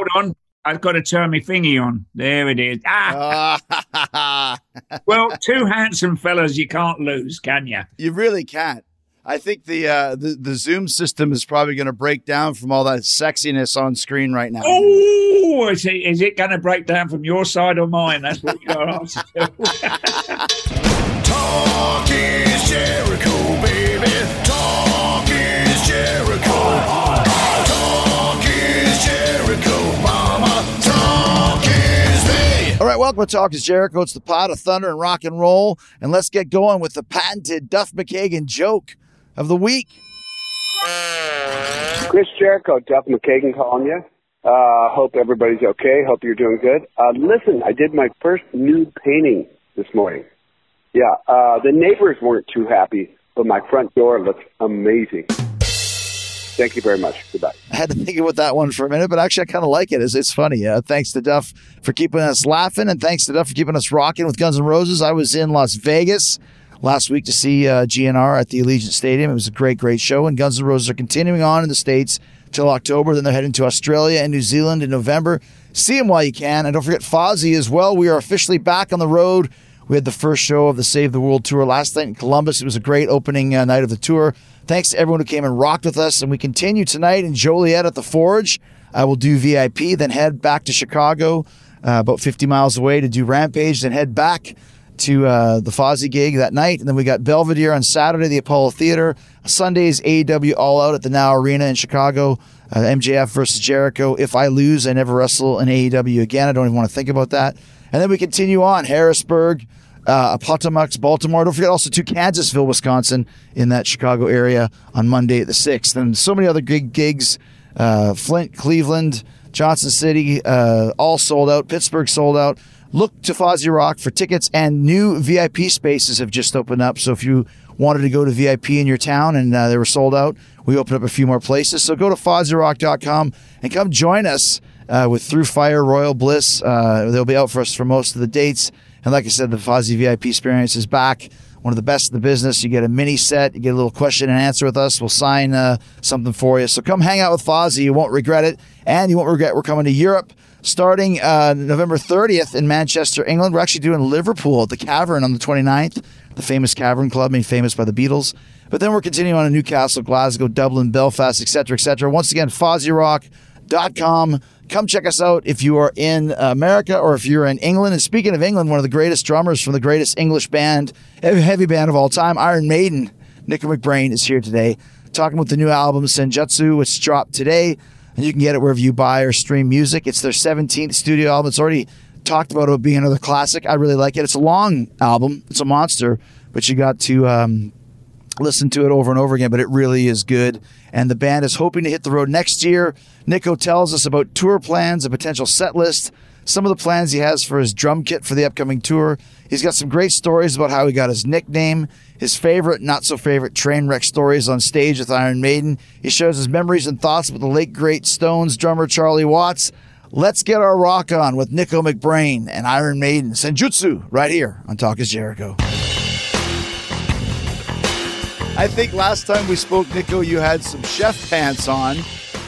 hold on. I've got to turn my thingy on. There it is. Ah, well, two handsome fellas you can't lose, can you? you really can't. I think the uh, the the Zoom system is probably going to break down from all that sexiness on screen right now. Oh, is it, is it going to break down from your side or mine? That's what you got to answer to. Talk is Jericho, right, welcome to Talk is Jericho. It's the pot of thunder and rock and roll, and let's get going with the patented Duff McKagan joke of the week. Chris Jericho, Duff McKagan calling you. Uh, hope everybody's okay. Hope you're doing good. Uh, listen, I did my first nude painting this morning. Yeah, uh, the neighbors weren't too happy, but my front door looks amazing. Thank you very much. Goodbye. I had to think about that one for a minute, but actually, I kind of like it. It's, it's funny. Uh, thanks to Duff for keeping us laughing, and thanks to Duff for keeping us rocking with Guns N' Roses. I was in Las Vegas last week to see uh, GNR at the Allegiant Stadium. It was a great, great show, and Guns N' Roses are continuing on in the States till October. Then they're heading to Australia and New Zealand in November. See them while you can, and don't forget Fozzy as well. We are officially back on the road. We had the first show of the Save the World tour last night in Columbus. It was a great opening uh, night of the tour. Thanks to everyone who came and rocked with us. And we continue tonight in Joliet at the Forge. I will do VIP, then head back to Chicago, uh, about 50 miles away to do Rampage, then head back to uh, the Fozzy gig that night. And then we got Belvidere on Saturday, the Apollo Theater. Sunday's AEW All Out at the Now Arena in Chicago. Uh, MJF versus Jericho. If I lose, I never wrestle in AEW again. I don't even want to think about that. And then we continue on Harrisburg, uh, Baltimore. Don't forget also to Kansasville, Wisconsin, in that Chicago area on Monday the 6th. And so many other gig gigs uh, Flint, Cleveland, Johnson City, uh, all sold out. Pittsburgh sold out. Look to Fozzy Rock for tickets, and new VIP spaces have just opened up. So if you wanted to go to VIP in your town and uh, they were sold out, we opened up a few more places. So go to FozzyRock.com and come join us uh, with Through Fire, Royal Bliss. Uh, they'll be out for us for most of the dates. And like I said, the Fozzy VIP experience is back. One of the best in the business. You get a mini set, you get a little question and answer with us. We'll sign uh, something for you. So come hang out with Fozzy. You won't regret it. And you won't regret we're coming to Europe starting uh, November 30th in Manchester, England. We're actually doing Liverpool at the Cavern on the 29th, the famous Cavern Club made famous by the Beatles. But then we're continuing on to Newcastle, Glasgow, Dublin, Belfast, etc., etc. Once again, FozzyRock.com. Come check us out if you are in America or if you're in England. And speaking of England, one of the greatest drummers from the greatest English band, heavy band of all time, Iron Maiden, Nicko McBrain is here today, talking about the new album Senjutsu, which dropped today. And you can get it wherever you buy or stream music. It's their 17th studio album. It's already talked about it being another classic. I really like it. It's a long album. It's a monster, but you got to um, listen to it over and over again. But it really is good. And the band is hoping to hit the road next year. Nicko tells us about tour plans, a potential set list, some of the plans he has for his drum kit for the upcoming tour. He's got some great stories about how he got his nickname, his favorite, not so favorite train wreck stories on stage with Iron Maiden. He shares his memories and thoughts about the late great Stones drummer Charlie Watts. Let's get our rock on with Nicko McBrain and Iron Maiden Senjutsu right here on Talk is Jericho. I think last time we spoke, Nicko, you had some chef pants on,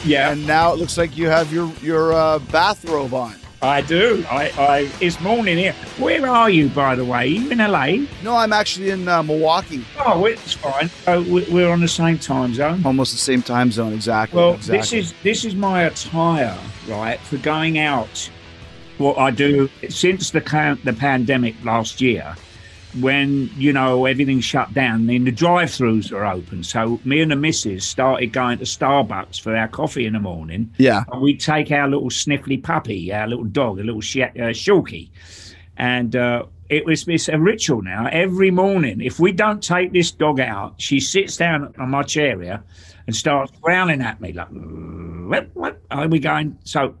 Yeah, and now it looks like you have your your uh, bathrobe on. I do. I, I, it's morning here. Where are you, by the way? Are you in LA? No, I'm actually in uh, Milwaukee, Oh, it's fine. We- we're on the same time zone. almost the same time zone. Exactly. Well, exactly. this is this is my attire, right, for going out. What I do since the the pandemic last year, when you know everything shut down, then the drive-throughs are open. So me and the missus started going to Starbucks for our coffee in the morning. yeah. And we take our little sniffly puppy, our little dog, a little sh- uh, Shulky, and uh, it was it's a ritual now. Every morning, if we don't take this dog out, she sits down on my chair here and starts growling at me like, "What? What are we going?" So.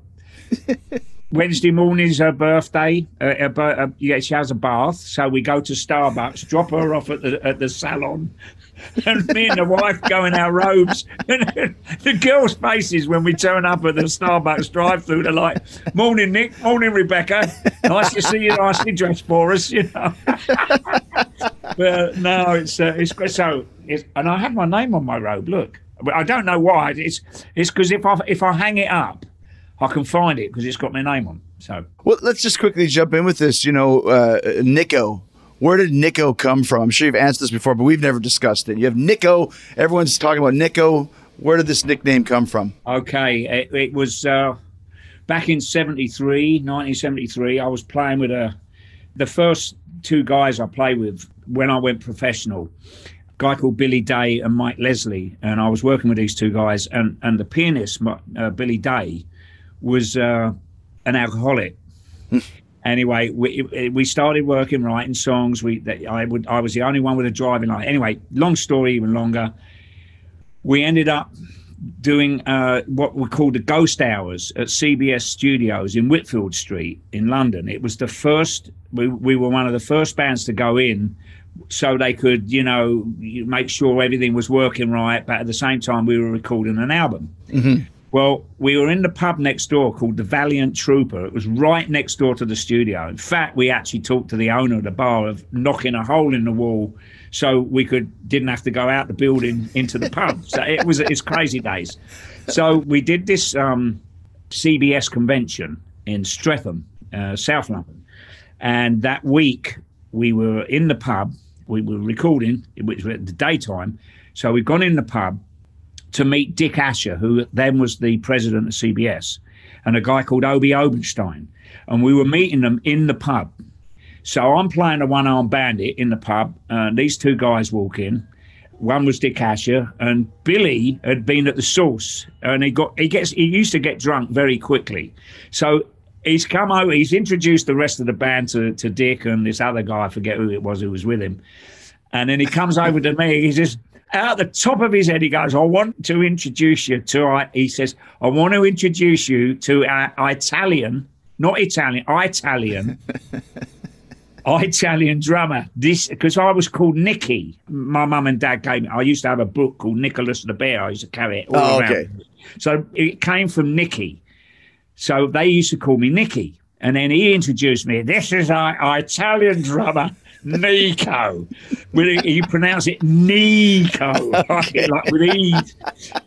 Wednesday morning's her birthday. Uh, her, uh, yeah, she has a bath, so we go to Starbucks, drop her off at the at the salon, and me and the wife go in our robes. And the girls' faces when we turn up at the Starbucks drive-through, they're like, "Morning, Nick. Morning, Rebecca. Nice to see you. Nicely dressed for us." You know. but no, it's uh, it's. So, it's, and I have my name on my robe. Look, I don't know why. It's it's because if I if I hang it up. I can find it because it's got my name on. So Well, let's just quickly jump in with this. You know, uh, Nicko. Where did Nicko come from? I'm sure you've answered this before, but we've never discussed it. You have Nicko. Everyone's talking about Nico. Where did this nickname come from? Okay, it, it was uh, back in 73, 1973. I was playing with a, the first two guys I played with when I went professional, a guy called Billy Day and Mike Leslie. And I was working with these two guys. And, and the pianist, uh, Billy Day, was uh, an alcoholic. anyway, we, we started working, writing songs. We I would I was the only one with a driving license. Anyway, long story, even longer. We ended up doing uh, what we called the Ghost Hours at CBS Studios in Whitfield Street in London. It was the first. We, we were one of the first bands to go in, so they could, you know, make sure everything was working right. But at the same time, we were recording an album. Well, we were in the pub next door called the Valiant Trooper. It was right next door to the studio. In fact, we actually talked to the owner of the bar of knocking a hole in the wall so we could didn't have to go out the building into the pub. So it was it's crazy days. So we did this um, CBS convention in Streatham, uh, South London, and that week we were in the pub. We were recording, which was at the daytime. So we'd gone in the pub to meet Dick Asher, who then was the president of CBS, and a guy called Obi Oberstein. And we were meeting them in the pub. So I'm playing a one armed bandit in the pub, and these two guys walk in. One was Dick Asher, and Billy had been at the source, and he got he gets he used to get drunk very quickly. So he's come over, he's introduced the rest of the band to, to Dick and this other guy, I forget who it was who was with him. And then he comes over to me, he says, out the top of his head, he goes, I want to introduce you to, I, he says, I want to introduce you to our Italian, not Italian, Italian, Italian drummer. This, because I was called Nicky. My mum and dad gave me, I used to have a book called Nicholas the Bear. I used to carry it all Oh, around. okay. So it came from Nicky. So they used to call me Nicky. And then he introduced me. This is our, our Italian drummer, Nicko. With he pronounced it Nicko, like, like with ease.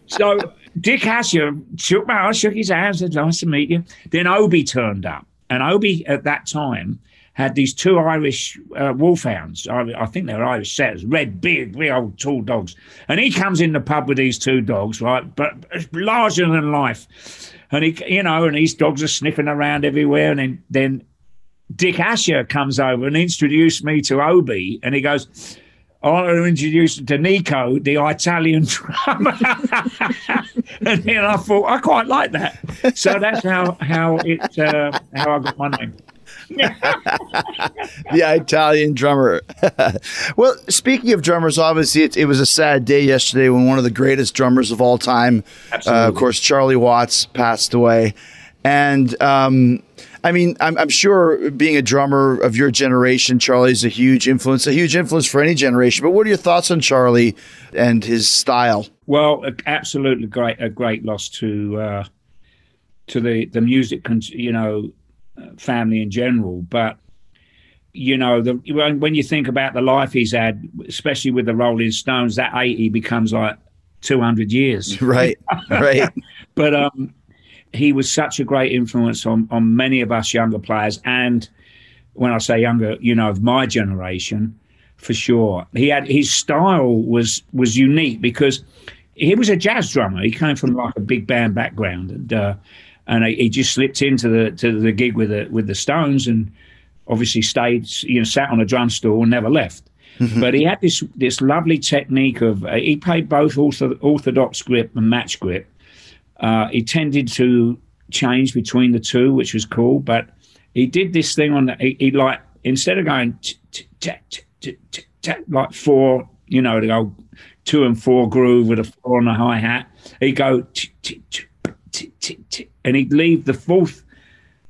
So Dick Asher shook my hand, shook his hand, said, Nice to meet you. Then Obi turned up. And Obi at that time had these two Irish uh, wolfhounds. I, I think they're Irish setters, red, big, big old tall dogs. And he comes in the pub with these two dogs, right? But larger than life. And he, you know, and these dogs are sniffing around everywhere. And then, then Dick Asher comes over and introduced me to Obi, and he goes, I want to introduce you to Nicko, the Italian drummer. and then I thought, I quite like that. So that's how how it uh, how I got my name. the Italian drummer. well, speaking of drummers, obviously it, it was a sad day yesterday when one of the greatest drummers of all time, uh, of course, Charlie Watts, passed away. And um, I mean, I'm, I'm sure being a drummer of your generation, Charlie's a huge influence, a huge influence for any generation. But what are your thoughts on Charlie and his style? Well, absolutely great, a great loss to uh, to the the music, you know, family in general. But you know, the when, when you think about the life he's had, especially with the Rolling Stones, that eighty becomes like two hundred years. Right, right. but um, he was such a great influence on on many of us younger players, and when I say younger, you know, of my generation, for sure. He had his style was was unique because he was a jazz drummer. He came from like a big band background, and uh, and he just slipped into the to the gig with the with the Stones, and obviously stayed, you know, sat on a drum stool and never left. But he had this this lovely technique of uh, he played both ortho, orthodox grip and match grip. Uh, he tended to change between the two, which was cool. But he did this thing on the he, he like instead of going like four, you know, the old two and four groove with a four on a hi hat, he'd go and he'd leave the fourth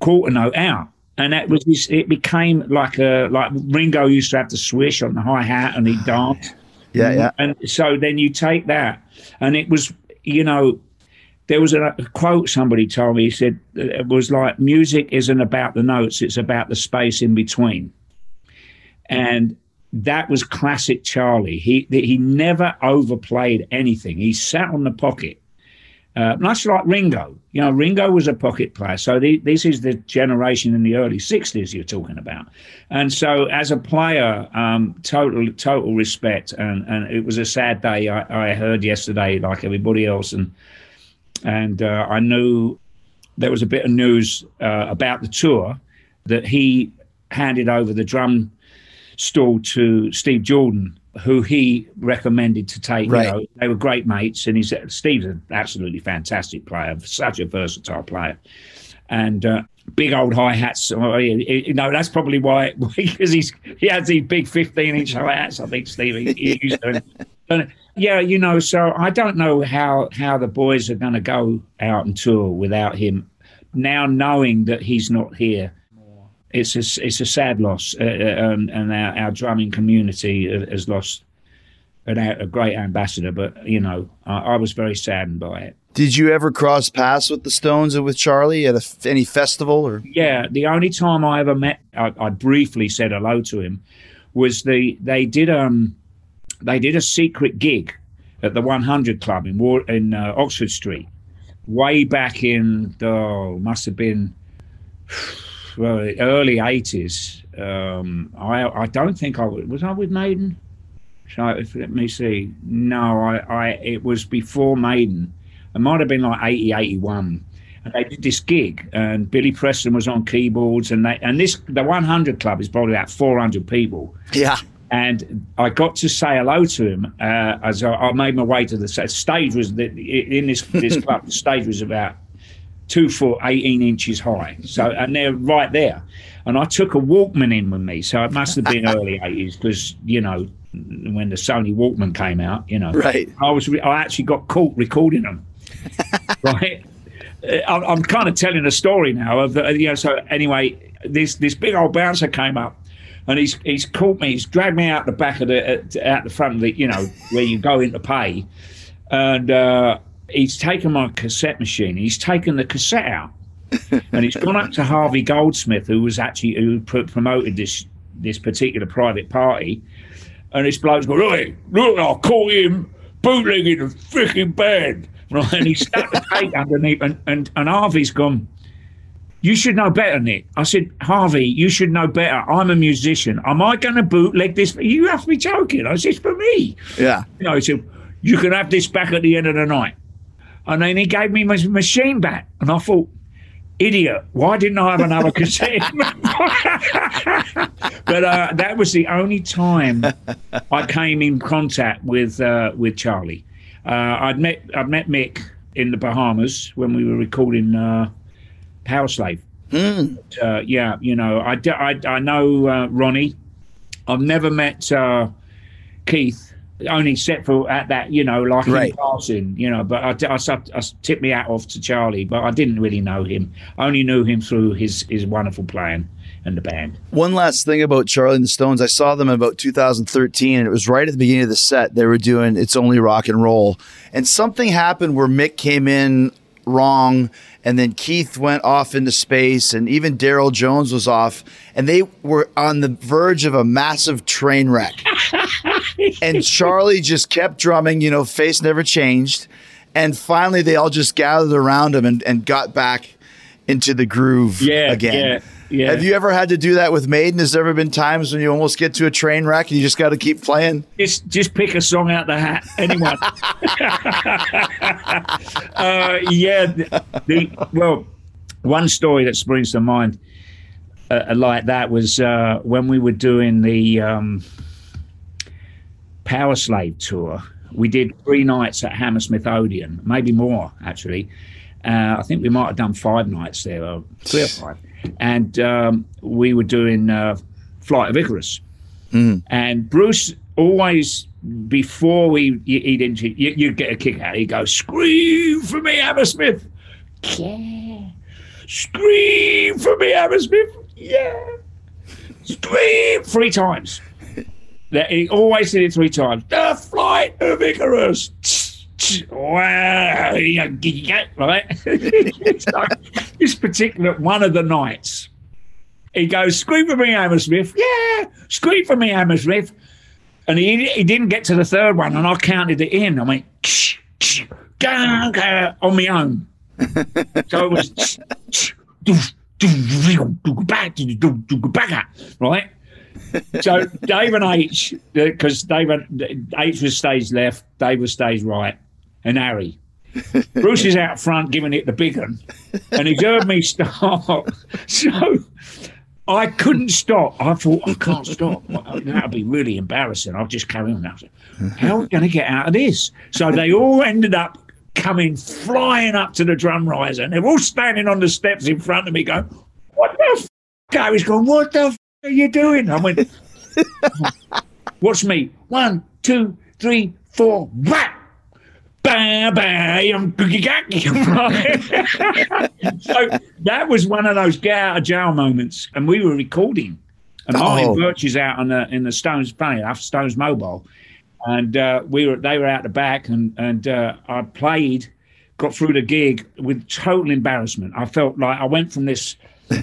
quarter note out. And that was his, it became like a like Ringo used to have to swish on the hi hat and he'd dance. Yeah, yeah. And so then you take that, and it was, you know, there was a, a quote somebody told me. He said it was like music isn't about the notes; it's about the space in between. And that was classic Charlie. He he never overplayed anything. He sat on the pocket, Uh, much like Ringo, you know, Ringo was a pocket player. So the, this is the generation in the early '60s you're talking about, and so as a player, um, total total respect. And and it was a sad day. I, I heard yesterday, like everybody else, and and uh, I knew there was a bit of news uh, about the tour that he handed over the drum stool to Steve Jordan, who he recommended to take. Right. You know, they were great mates, and he said Steve's an absolutely fantastic player, such a versatile player, and. Uh, Big old hi hats. You know that's probably why because he's he has these big fifteen inch hi hats. I think Stevie he, used. And, yeah, you know, so I don't know how how the boys are going to go out and tour without him. Now knowing that he's not here, it's a it's a sad loss, uh, uh, um, and our, our drumming community has lost an, a great ambassador. But you know, I, I was very saddened by it. Did you ever cross paths with the Stones or with Charlie at a, any festival or? Yeah, the only time I ever met, I, I briefly said hello to him, was the they did um they did a secret gig at the 100 Club in War, in uh, Oxford Street, way back in oh must have been well early 80s. Um, I I don't think I was, was I with Maiden. So if, let me see. No, I, I it was before Maiden. It might have been like 80, 81. And they did this gig, and Billy Preston was on keyboards, and they and this the 100 Club is probably about 400 people Yeah. and I got to say hello to him uh, as I, I made my way to the stage. Was the, in this this club? The stage was about two foot eighteen inches high. So and they're right there. And I took a Walkman in with me, so it must have been early eighties because you know when the Sony Walkman came out, you know, Right. I was re- I actually got caught recording them, right. Uh, I'm, kind of telling a story now of the, you know. So anyway, this this big old bouncer came up, and he's he's caught me. He's dragged me out the back of the uh, out the front of the you know where you go in to pay, and uh, he's taken my cassette machine. He's taken the cassette out, and he's gone up to Harvey Goldsmith, who was actually who pr- promoted this this particular private party, and this bloke's going, "Look, look, I caught him bootlegging a freaking band." Right, and he stuck the tape underneath, and, and, and Harvey's gone, you should know better, Nick. I said, Harvey, you should know better. I'm a musician. Am I going to bootleg this? You have to be joking. I said, it's for me. Yeah. You know, he said, you can have this back at the end of the night. And then he gave me my machine back. And I thought, idiot, why didn't I have another cassette? but uh, that was the only time I came in contact with uh, with Charlie. Uh, I'd met I'd met Mick in the Bahamas when we were recording uh, Powerslave. Uh, yeah, you know, I, d- I, I know uh, Ronnie. I've never met uh, Keith, only except for at that, you know, like Right. in passing, you know. But I, I, I, I tipped me out off to Charlie, but I didn't really know him. I only knew him through his his wonderful playing and the band. One last thing about Charlie and the Stones. I saw them in about 2013, and it was right at the beginning of the set. They were doing It's Only Rock and Roll. And something happened where Mick came in wrong, and then Keith went off into space, and even Darryl Jones was off. And they were on the verge of a massive train wreck. and Charlie just kept drumming, you know, face never changed. And finally, they all just gathered around him and, and got back into the groove Yeah, again. yeah, yeah. Have you ever had to do that with Maiden? Has there ever been times when you almost get to a train wreck and you just got to keep playing? Just just pick a song out the hat. Anyone? uh, yeah. The, the- well, one story that springs to mind uh, like that was uh, when we were doing the um, Powerslave tour. We did three nights at Hammersmith Odeon, maybe more actually. Uh, I think we might have done five nights there, or three or five. And um, we were doing uh, Flight of Icarus. And Bruce always, before we he'd into, you, you'd get a kick out. He'd go, "Scream for me, Hammersmith!" Yeah. Scream for me, Hammersmith! Yeah. Scream three times. That he always did it three times. The flight of Icarus. Wow, right? so, this particular one of the nights, he goes, "Scream for me, Hammersmith!" Yeah, scream for me, Hammersmith. And he he didn't get to the third one, and I counted it in. I went, "Ksh, ksh, go, go, on my own. so it was right. So Dave and H, because Dave H was stage left, Dave was stage right, and Harry. Bruce is out front giving it the big one, and he's heard me start. So I couldn't stop. I thought I can't stop. That'd be really embarrassing. I'll just carry on. I How are we going to get out of this? So they all ended up coming flying up to the drum riser, and they're all standing on the steps in front of me, going, "What the f-? I was going, "What the f- are you doing?" I went, "Watch me. One, two, three, four, whack." Bah, bah, um, so that was one of those get out of jail moments, and we were recording. And Martin Oh. Birch is out on the in the Stones, funny enough, Stones Mobile, and uh, we were they were out the back, and and uh, I played, got through the gig with total embarrassment. I felt like I went from this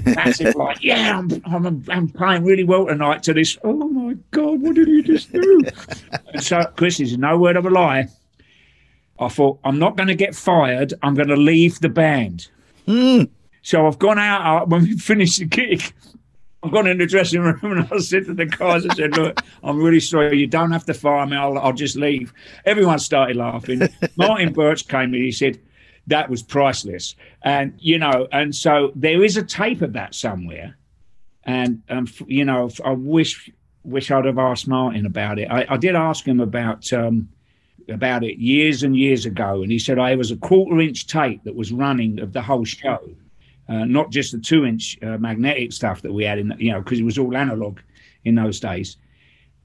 massive like, yeah, I'm, I'm I'm playing really well tonight to this. Oh my god, what did you just do? and so Chris is no word of a lie. I thought I'm not going to get fired. I'm going to leave the band. So I've gone out when we finished the gig. I've gone in the dressing room and I said to the guys, I said, "Look, I'm really sorry. You don't have to fire me. I'll, I'll just leave." Everyone started laughing. Martin Birch came in. He said, "That was priceless." And you know, and so there is a tape of that somewhere. And um, you know, I wish wish I'd have asked Martin about it. I, I did ask him about um, about it years and years ago, and he said I was a quarter inch tape that was running of the whole show, uh, not just the two inch uh, magnetic stuff that we had in, you know, because it was all analog in those days.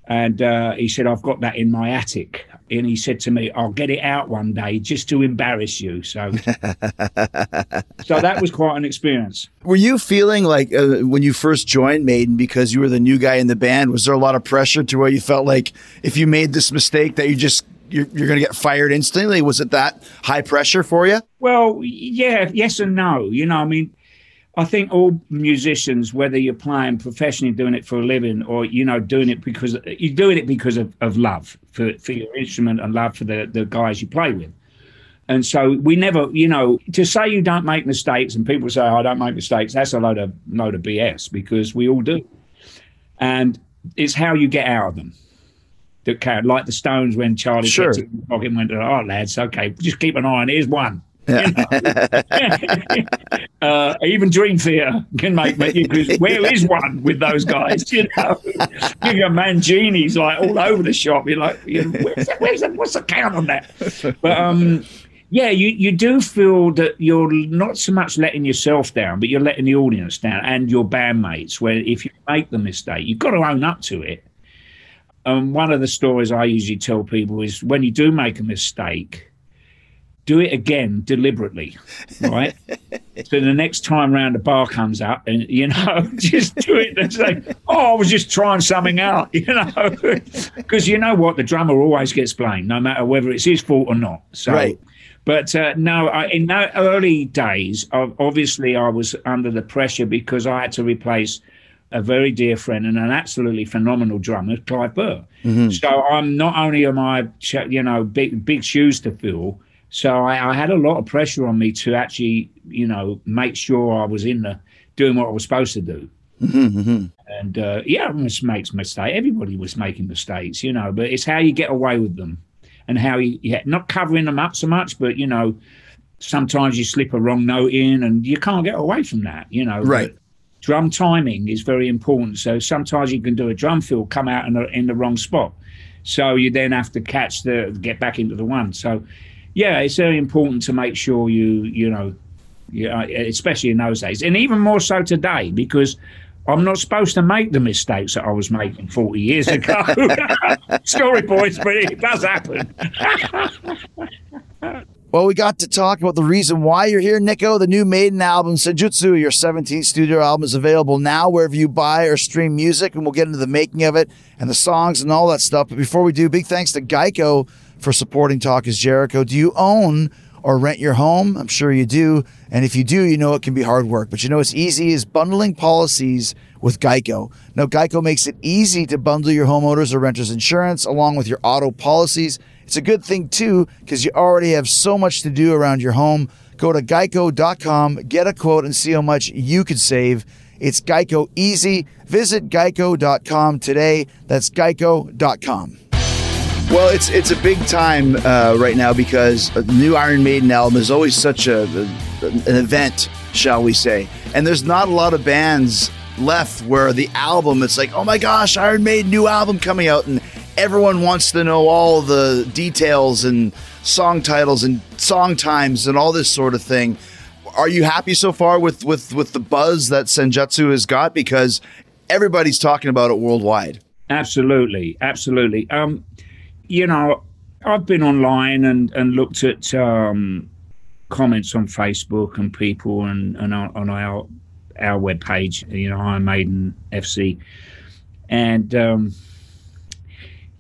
And uh, he said, I've got that in my attic. And he said to me, I'll get it out one day just to embarrass you. So, so that was quite an experience. Were you feeling like uh, when you first joined Maiden because you were the new guy in the band? Was there a lot of pressure to where you felt like if you made this mistake that you just you're, you're going to get fired instantly? Was it that high pressure for you? Well, yeah, yes and no. You know, I mean, I think all musicians, whether you're playing professionally, doing it for a living, or you know, doing it because you're doing it because of, of love for, for your instrument and love for the, the guys you play with. And so we never, you know, to say you don't make mistakes and people say, I don't make mistakes, that's a load of load of BS because we all do. And it's how you get out of them that count. Like the Stones when Charlie Sure. in the pocket and went, Oh lads, okay, just keep an eye on it. Here's one. uh, even Dream Theater can make me because where is one with those guys? You know, you got Mangini's like all over the shop. You're like, you know, where's, the, where's the, what's the count on that? But um, yeah, you you do feel that you're not so much letting yourself down, but you're letting the audience down and your bandmates. Where if you make the mistake, you've got to own up to it. And one of the stories I usually tell people is when you do make a mistake, do it again deliberately, right? so the next time round the bar comes up and you know, just do it and say, Oh, I was just trying something out, you know. Because you know what, the drummer always gets blamed, no matter whether it's his fault or not. So Right. but uh, no, I, in the early days, obviously I was under the pressure because I had to replace a very dear friend and an absolutely phenomenal drummer, Clive Burr. Mm-hmm. So I'm not only am I, you know, big big shoes to fill. So I, I had a lot of pressure on me to actually, you know, make sure I was in the doing what I was supposed to do. Mm-hmm, mm-hmm. And uh, yeah, everyone makes mistakes. Everybody was making mistakes, you know, but it's how you get away with them and how you, yeah, not covering them up so much, but you know, sometimes you slip a wrong note in and you can't get away from that, you know. Right. Drum timing is very important. So sometimes you can do a drum fill come out in the, in the wrong spot. So you then have to catch the, get back into the one. So yeah, it's very important to make sure you, you know, yeah, uh, especially in those days, and even more so today because I'm not supposed to make the mistakes that I was making 40 years ago. Sorry, boys, but it does happen. Well, we got to talk about the reason why you're here, Nicko. The new Maiden album, Senjutsu, your 17th studio album, is available now wherever you buy or stream music, and we'll get into the making of it and the songs and all that stuff. But before we do, big thanks to Geico for supporting Talk is Jericho. Do you own or rent your home? I'm sure you do. And if you do, you know it can be hard work. But you know it's easy is bundling policies with Geico. Now, Geico makes it easy to bundle your homeowners or renters insurance along with your auto policies. It's a good thing too because you already have so much to do around your home. Go to geico.com, get a quote, and see how much you could save. It's Geico easy. Visit geico.com today. That's geico.com. Well, it's it's a big time uh, right now because a new Iron Maiden album is always such a, an event, shall we say? And there's not a lot of bands left where the album it's like, oh my gosh, Iron Maiden new album coming out, and everyone wants to know all the details and song titles and song times and all this sort of thing. Are you happy so far with with with the buzz that Senjutsu has got because everybody's talking about it worldwide? Absolutely, absolutely. Um, you know, I've been online and, and looked at um, comments on Facebook and people and, and on, our our webpage, you know, Iron Maiden FC. And, um,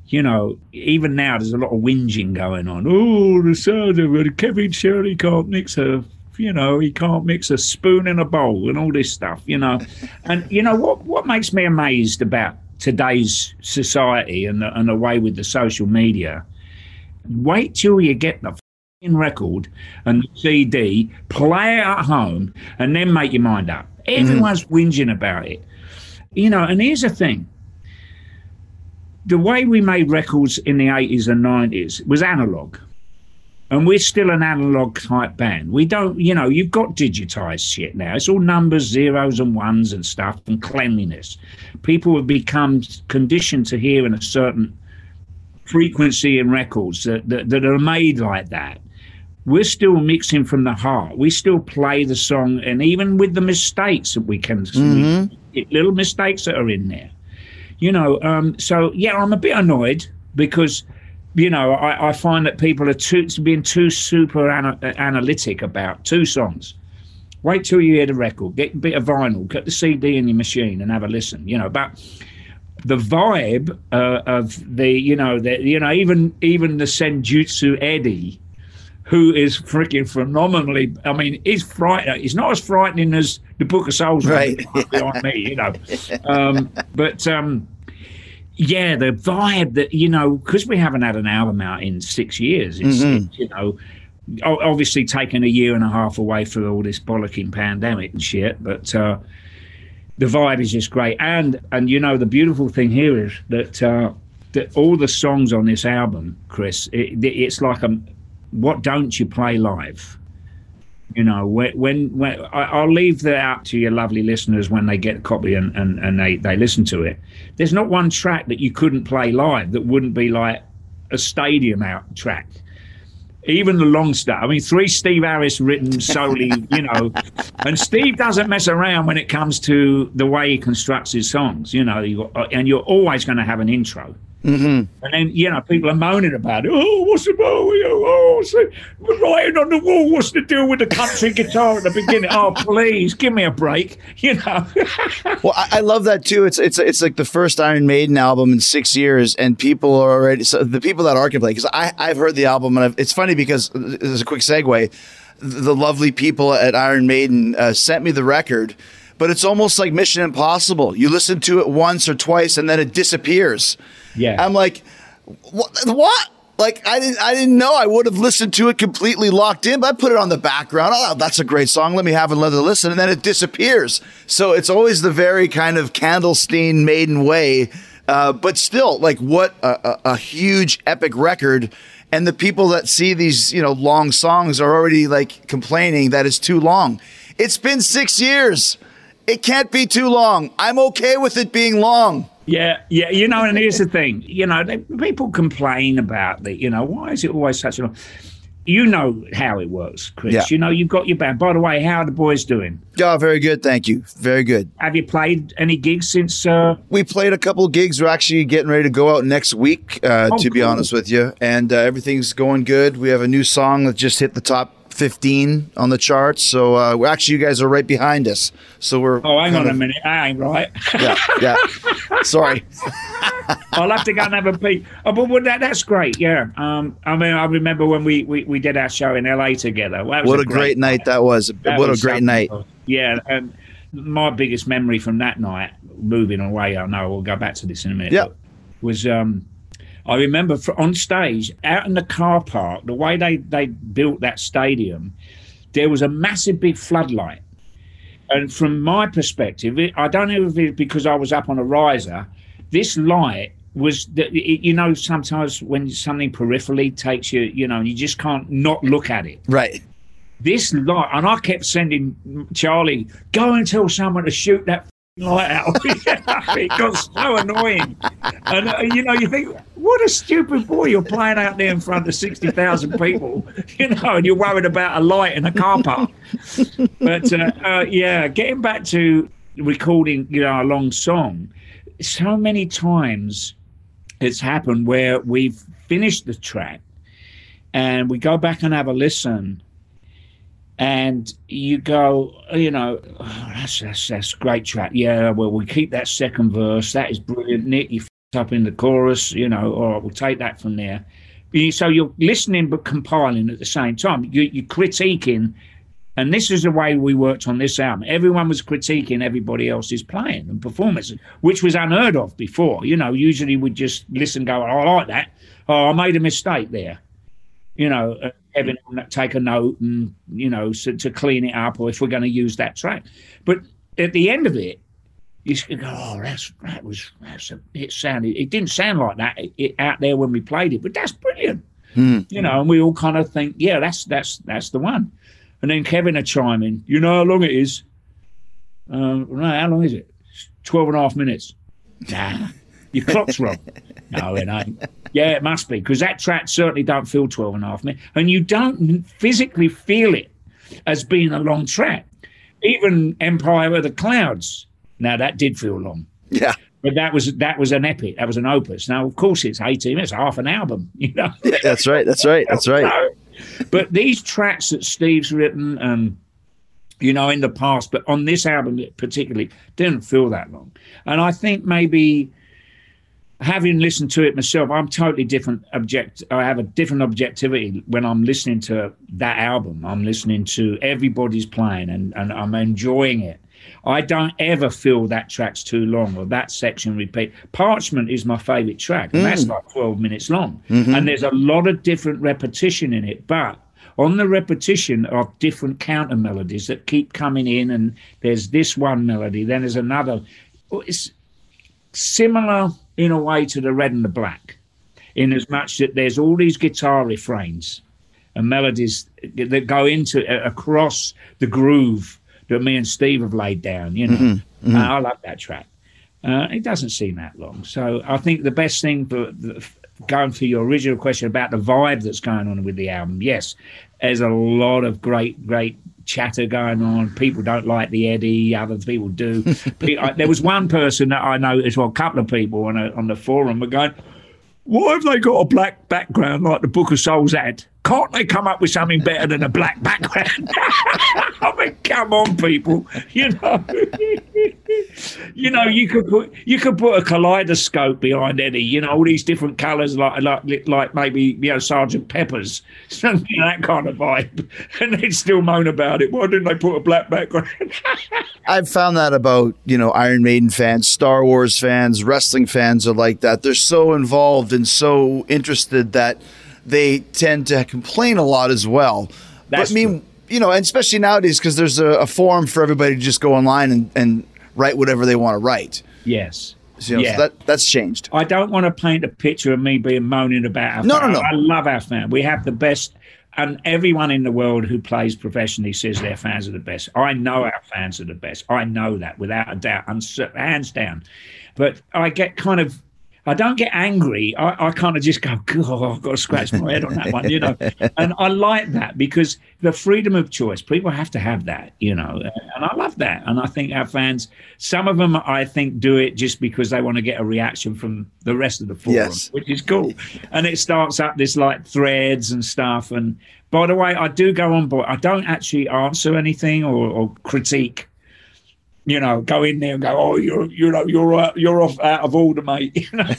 you know, even now there's a lot of whinging going on. Oh, the of. Kevin Shirley can't mix a, you know, he can't mix a spoon in a bowl and all this stuff, you know. and, you know, what, what makes me amazed about today's society and the, and the way with the social media, wait till you get the f***ing record and the CD, play it at home, and then make your mind up. Mm-hmm. Everyone's whinging about it. You know, and here's the thing. The way we made records in the 80s and 90s was analog. And we're still an analog type band. We don't, you know, you've got digitized shit now. It's all numbers, zeros, and ones and stuff, and cleanliness. People have become conditioned to hearing a certain frequency in records that, that, that are made like that. We're still mixing from the heart. We still play the song, and even with the mistakes that we can see, mm-hmm. little mistakes that are in there. You know, um, so yeah, I'm a bit annoyed because you know, I, I find that people are too being too super ana- analytic about two songs. Wait till you hear the record, get a bit of vinyl, get the CD in your machine, and have a listen. You know, but the vibe uh, of the, you know, the, you know, even even the Senjutsu Eddie, who is freaking phenomenally. I mean, he's frightening. He's not as frightening as the Book of Souls, Right. Behind me, you know, um, but. Um, yeah, the vibe that you know, because we haven't had an album out in six years. It's, it's, you know, obviously taken a year and a half away for all this bollocking pandemic and shit. But uh, the vibe is just great, and and you know, the beautiful thing here is that uh, that all the songs on this album, Chris, it, it's like a what don't you play live? You know, when when, I, I'll leave that out to your lovely listeners when they get a copy and, and, and they, they listen to it. There's not one track that you couldn't play live that wouldn't be like a stadium out track. Even the long stuff. I mean, three Steve Harris written solely, you know, and Steve doesn't mess around when it comes to the way he constructs his songs, you know, you and you're always going to have an intro. And then, you know, people are moaning about it. Oh, what's the matter with you? Oh, what's the, writing on the wall. What's the deal with the country guitar at the beginning? Oh, please, give me a break. You know. Well, I, I love that too. It's it's it's like the first Iron Maiden album in six years, and people are already so the people that are play because I I've heard the album and I've, it's funny because there's a quick segue. The lovely people at Iron Maiden uh, sent me the record, but it's almost like Mission Impossible. You listen to it once or twice, and then it disappears. Yeah. I'm like, what? Like I didn't, I didn't know. I would have listened to it completely locked in, but I put it on the background. Oh, that's a great song. Let me have another listen, and then it disappears. So it's always the very kind of Candlestein Maiden way, uh, but still, like what a, a, a huge epic record. And the people that see these, you know, long songs are already like complaining that it's too long. It's been six years. It can't be too long. I'm okay with it being long. Yeah, yeah. You know, and here's the thing. You know, they, people complain about the. You know, why is it always such a? You know how it works, Chris. Yeah. You know, you've got your band. By the way, how are the boys doing? Oh, very good. Thank you. Very good. Have you played any gigs since? Uh, We played a couple of gigs. We're actually getting ready to go out next week, uh, Oh, to be honest with you. And uh, everything's going good. We have a new song that just hit the top 15 on the charts. So uh, actually, you guys are right behind us. So we're. oh, hang on a minute. I ain't right. Yeah, yeah. Sorry. I'll have to go and have a peek. Oh, but well, that, that's great. Yeah. Um, I mean, I remember when we, we, we did our show in LA together. Was What a great night that was. That What a great night. Yeah, and my biggest memory from that night, moving away, I know we'll go back to this in a minute. Yeah. Was um, I remember for, on stage out in the car park, the way they they built that stadium, there was a massive big floodlight. And from my perspective, it, I don't know if it's because I was up on a riser. This light was, that you know, sometimes when something peripherally takes you, you know, you just can't not look at it Right. this light, and I kept sending Charlie, go and tell someone to shoot that light out. it got so annoying. And, uh, you know, you think, what a stupid boy. You're playing out there in front of 60,000 people, you know, and you're worried about a light in a car park. But uh, uh, yeah, getting back to recording, you know, a long song, so many times it's happened where we've finished the track and we go back and have a listen and you go, you know, oh, that's, that's that's great track. Yeah, well, we keep that second verse. That is brilliant. Nick, you f- up in the chorus, you know. All right, we'll take that from there. So you're listening but compiling at the same time. You, you're critiquing, and this is the way we worked on this album. Everyone was critiquing everybody else's playing and performances, which was unheard of before. You know, usually we'd just listen, go, oh, I like that. Oh, I made a mistake there you know, to take a note and you know so, to clean it up, or if we're going to use that track. But at the end of it, you go, "Oh, that's that was that's a, it sounded it didn't sound like that it, out there when we played it, but that's brilliant." You know, and we all kind of think, "Yeah, that's that's that's the one." And then Kevin chime in, "You know how long it is?" Uh, no, how long is it? "It's 12 and a half minutes. Nah, your clock's wrong. no, it ain't. Yeah, it must be because that track certainly don't feel 12 and a half minutes, and you don't physically feel it as being a long track. Even Empire of the Clouds. Now that did feel long, Yeah. but that was that was an epic. That was an opus. Now, of course, it's 18 minutes, half an album. You know. Yeah, that's right. That's right. That's right. But these tracks that Steve's written and you know in the past, but on this album particularly, didn't feel that long. And I think maybe having listened to it myself, I'm totally different object. I have a different objectivity when I'm listening to that album. I'm listening to everybody's playing and, and I'm enjoying it. I don't ever feel that track's too long or that section repeat. Parchment is my favorite track, and that's mm. like 12 minutes long. Mm-hmm. And there's a lot of different repetition in it, but on the repetition of different counter melodies that keep coming in, and there's this one melody, then there's another. It's similar in a way to the red and the black, in as much that there's all these guitar refrains and melodies that go into across the groove that me and Steve have laid down. You know, Uh, I love that track. Uh, it doesn't seem that long, so I think the best thing for the, going for your original question about the vibe that's going on with the album, yes, there's a lot of great, great chatter going on. People don't like the Eddie, other people do. There was one person that I noticed, well, a couple of people on, a, on the forum were going, why have they got a black background like the Book of Souls had? Can't they come up with something better than a black background? I mean, come on, people. You know, you know, you could put you could put a kaleidoscope behind Eddie. You know, all these different colours, like like like maybe you know Sergeant Pepper's, something that kind of vibe, and they'd still moan about it. Why didn't they put a black background? I've found that about, you know, Iron Maiden fans, Star Wars fans, wrestling fans are like that. They're so involved and so interested that they tend to complain a lot as well. That's but I mean, you know, and especially nowadays because there's a, a forum for everybody to just go online and, and write whatever they want to write. yes. So, you know, Yeah. so that that's changed. I don't want to paint a picture of me being moaning about our fans. No, fan. no, no. I love our fan. We have the best, and everyone in the world who plays professionally says their fans are the best. I know our fans are the best. I know that without a doubt, uns- hands down. But I get kind of. I don't get angry. I, I kind of just go, God, I've got to scratch my head on that one, you know. And I like that because the freedom of choice, people have to have that, you know. And I love that. And I think our fans, some of them, I think, do it just because they want to get a reaction from the rest of the forum, Yes. which is cool. And it starts up this like threads and stuff. And by the way, I do go on board. I don't actually answer anything or, or critique you know, go in there and go, oh, you're you know you're uh, you're off out of order, mate. You know?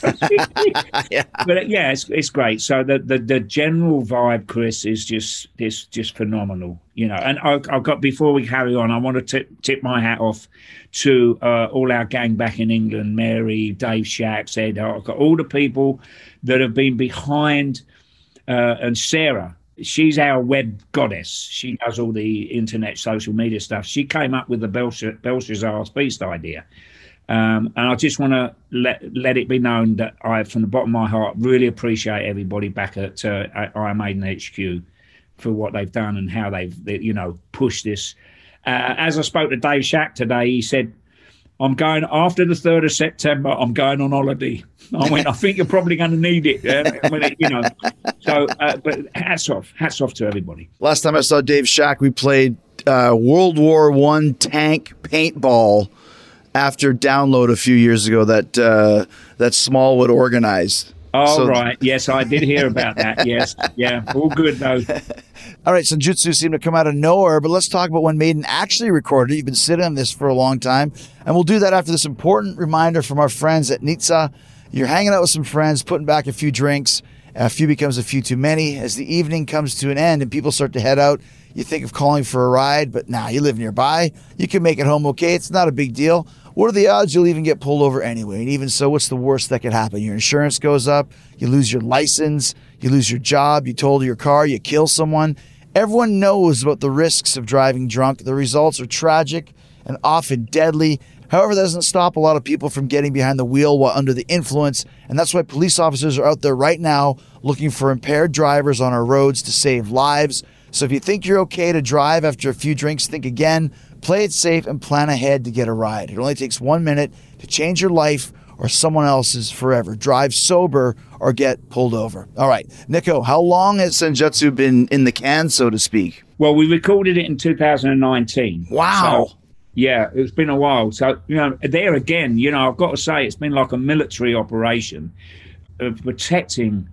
yeah. but uh, yeah, it's it's great. So the, the the general vibe, Chris, is just is just phenomenal. You know, and I, I've got before we carry on, I want to tip tip my hat off to uh, all our gang back in England, Mary, Dave Shacks, Ed, I've got all the people that have been behind, uh, and Sarah. She's our web goddess. She does all the internet social media stuff. She came up with the Belshazzar's Beast idea. Um, and I just want to let let it be known that I, from the bottom of my heart, really appreciate everybody back at uh, Iron Maiden HQ for what they've done and how they've they, you know pushed this. Uh, as I spoke to Dave Shack today, he said, "I'm going after the third of September. I'm going on holiday." I went, "I think you're probably going to need it." It- you know, so uh, but hats off, hats off to everybody. Last time I saw Dave Shack, we played uh, World War One tank paintball after download a few years ago that uh, that Smallwood organized. Oh So- right, yes, I did hear about that. Yes, yeah, all good though. All right, Senjutsu seemed to come out of nowhere, but let's talk about when Maiden actually recorded. it. You've been sitting on this for a long time, and we'll do that after this important reminder from our friends at Nitsa. You're hanging out with some friends, putting back a few drinks. A few becomes a few too many. As the evening comes to an end and people start to head out, you think of calling for a ride, but nah, you live nearby. You can make it home okay. It's not a big deal. What are the odds you'll even get pulled over anyway? And even so, what's the worst that could happen? Your insurance goes up, you lose your license, you lose your job, you total your car, you kill someone. Everyone knows about the risks of driving drunk. The results are tragic and often deadly. However, that doesn't stop a lot of people from getting behind the wheel while under the influence. And that's why police officers are out there right now looking for impaired drivers on our roads to save lives. So if you think you're okay to drive after a few drinks, think again, play it safe, and plan ahead to get a ride. It only takes one minute to change your life or someone else's forever. Drive sober or get pulled over. All right, Nicko, how long has Senjutsu been in the can, so to speak? Well, we recorded it in 2019. Wow. So, yeah, it's been a while. So, you know, there again, you know, I've got to say, it's been like a military operation of protecting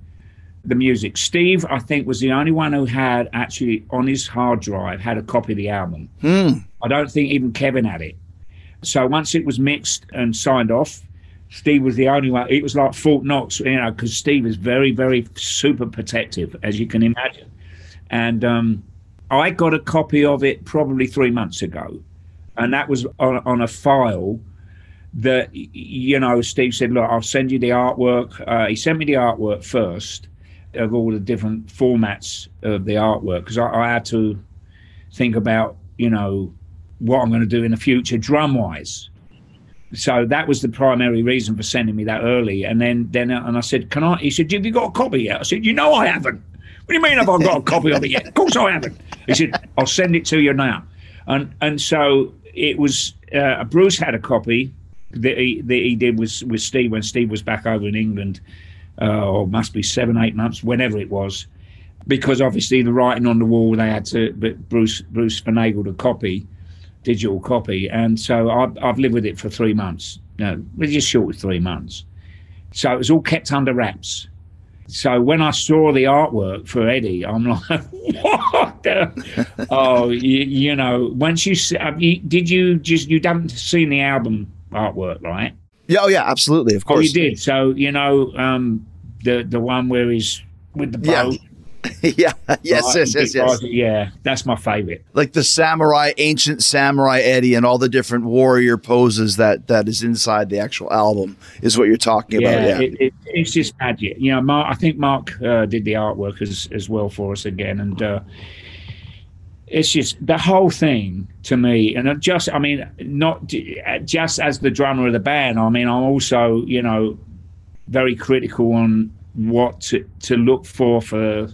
the music. Steve, I think, was the only one who had actually on his hard drive had a copy of the album. I don't think even Kevin had it. So once it was mixed and signed off, Steve was the only one. It was like Fort Knox, you know, because Steve is very, very super protective, as you can imagine. And um, I got a copy of it probably three months ago, and that was on, on a file that you know. Steve said, "Look, I'll send you the artwork." Uh, he sent me the artwork first of all the different formats of the artwork because I, I had to think about, you know, what I'm going to do in the future drum wise. So that was the primary reason for sending me that early. And then, then, uh, and I said, "Can I?" He said, "Have you got a copy yet?" I said, "You know, I haven't." What do you mean? Have I got a copy of it yet? Of course, I haven't. He said, "I'll send it to you now." And and so it was. Uh, Bruce had a copy that he that he did with with Steve when Steve was back over in England, uh, or must be seven eight months, whenever it was, because obviously the writing on the wall they had to. But Bruce Bruce finagled a copy digital copy. And so I've, I've lived with it for three months. No, we're just short of three months. So it was all kept under wraps. So when I saw the artwork for Eddie, I'm like, what? the- oh, you, you know, once you, see, uh, you, did you just, you haven't seen the album artwork, right? Yeah, oh yeah, absolutely, of Oh, course. you did. So, you know, um, the, the one where he's with the Yeah. yeah, yes, right, yes, yes, yes. Yeah, that's my favorite. Like the samurai, ancient samurai Eddie, and all the different warrior poses that that is inside the actual album is what you're talking about. Yeah, It, it, it's just magic. You know, Mark, I think Mark uh, did the artwork as as well for us again, and uh, it's just the whole thing to me. And just, I mean, not just as the drummer of the band. I mean, I'm also, you know, very critical on what to, to look for for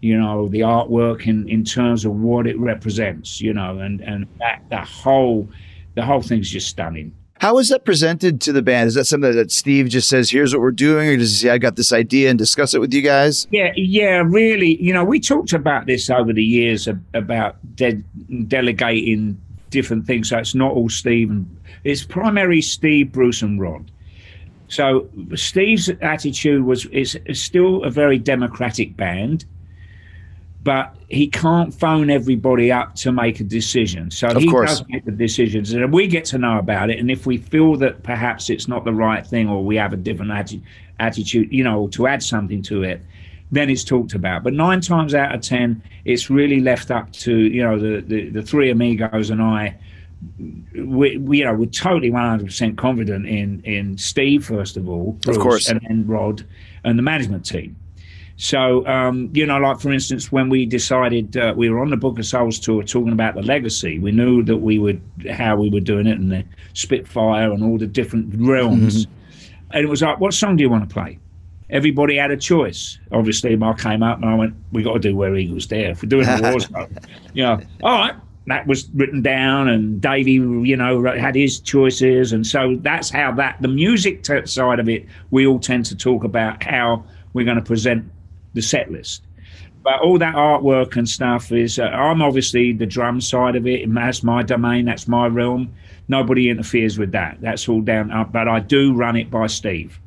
you know the artwork in in terms of what it represents you know and and that that whole the whole thing's just stunning How is that presented to the band? Is that something that Steve just says, "Here's what we're doing," or does he say, "I got this idea," and discuss it with you guys? Yeah, yeah, really. You know, we talked about this over the years about de- delegating different things. So it's not all Steve it's primarily Steve, Bruce, and Rod. So Steve's attitude was is still a very democratic band, but he can't phone everybody up to make a decision. So Of he course. does make the decisions, and we get to know about it. And if we feel that perhaps it's not the right thing, or we have a different atti- attitude, you know, to add something to it, then it's talked about. But nine times out of ten, it's really left up to you know the the, the three amigos and I. We, we you know we're totally one hundred percent confident in in Steve first of all, Bruce, course. and then Rod and the management team. So, um, you know, like for instance, when we decided uh, we were on the Book of Souls tour talking about the legacy, we knew that we would how we were doing it and the Spitfire and all the different realms. And it was like, what song do you want to play? Everybody had a choice. Obviously, I came up and I went, we got to do Where Eagles Dare. If we're doing the War Zone, you know, all right. That was written down, and Davey, you know, had his choices, and so that's how that the music t- side of it. We all tend to talk about how we're going to present the set list. But all that artwork and stuff is, uh, I'm obviously the drum side of it, that's my domain, that's my realm. Nobody interferes with that. That's all down up. But I do run it by Steve.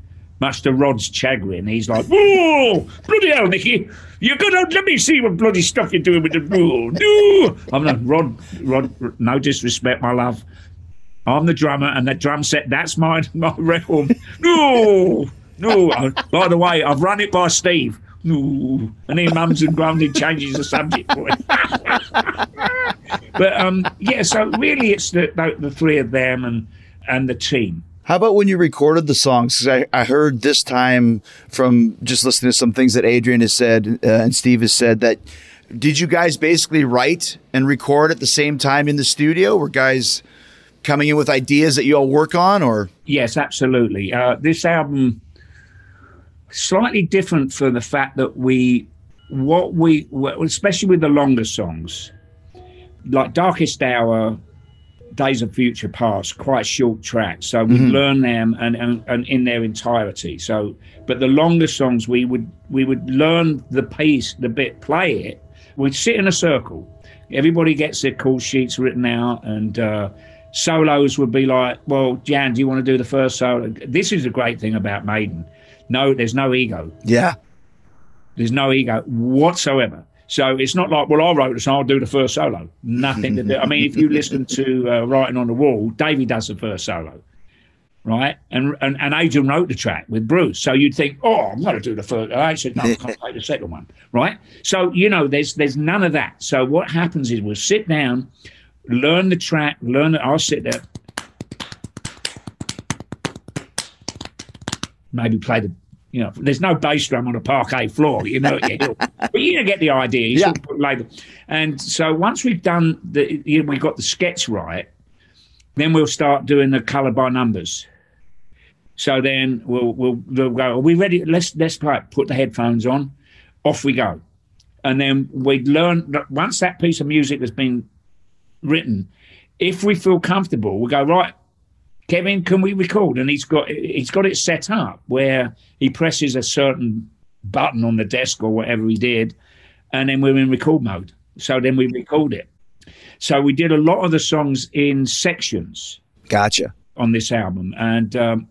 Much to Rod's chagrin, he's like, "Oh, bloody hell, Nicky! You're gonna let me see what bloody stuff you're doing with the rule." no." I'm like, Rod, Rod. No disrespect, my love. I'm the drummer, and that drum set, that's my my realm. No, no. By the way, I've run it by Steve. No, and then mums and grums changes the subject for it. but um, yeah, so really, it's the, the the three of them and and the team. How about when you recorded the songs? I, I heard this time from just listening to some things that Adrian has said uh, and Steve has said that did you guys basically write and record at the same time in the studio? Were guys coming in with ideas that you all work on or? Yes, absolutely. Uh, this album slightly different for the fact that we, what we, especially with the longer songs, like Darkest Hour, Days of Future Past, quite short tracks. So we learn them and, and, and in their entirety. So, but the longer songs, we would we would learn the piece, the bit, play it. We'd sit in a circle. Everybody gets their call sheets written out, and uh, solos would be like, "Well, Jan, do you want to do the first solo?" This is the great thing about Maiden. No, there's no ego. Yeah. There's no ego whatsoever. So it's not like, well, I wrote this, I'll do the first solo. Nothing to do. I mean, if you listen to uh, Writing on the Wall, Davey does the first solo, right? And, and and Adrian wrote the track with Bruce. So you'd think, oh, I'm going to do the first. I said, no, I can't take the second one, right? So you know, there's there's none of that. So what happens is we'll sit down, learn the track, learn it. I'll sit there, maybe play the you know, there's no bass drum on a parquet floor, you know, but you get the idea. You Yeah. sort of. And so once we've done the, you know, we've got the sketch right, then we'll start doing the color by numbers. So then we'll we'll, we'll go. Are we ready? Let's let's play. it. Put the headphones on. Off we go. And then we'd learn that once that piece of music has been written, if we feel comfortable, we go right. Kevin, can we record? And he's got he's got it set up where he presses a certain button on the desk or whatever he did, and then we're in record mode. So then we record it. So we did a lot of the songs in sections Gotcha. on this album, and um,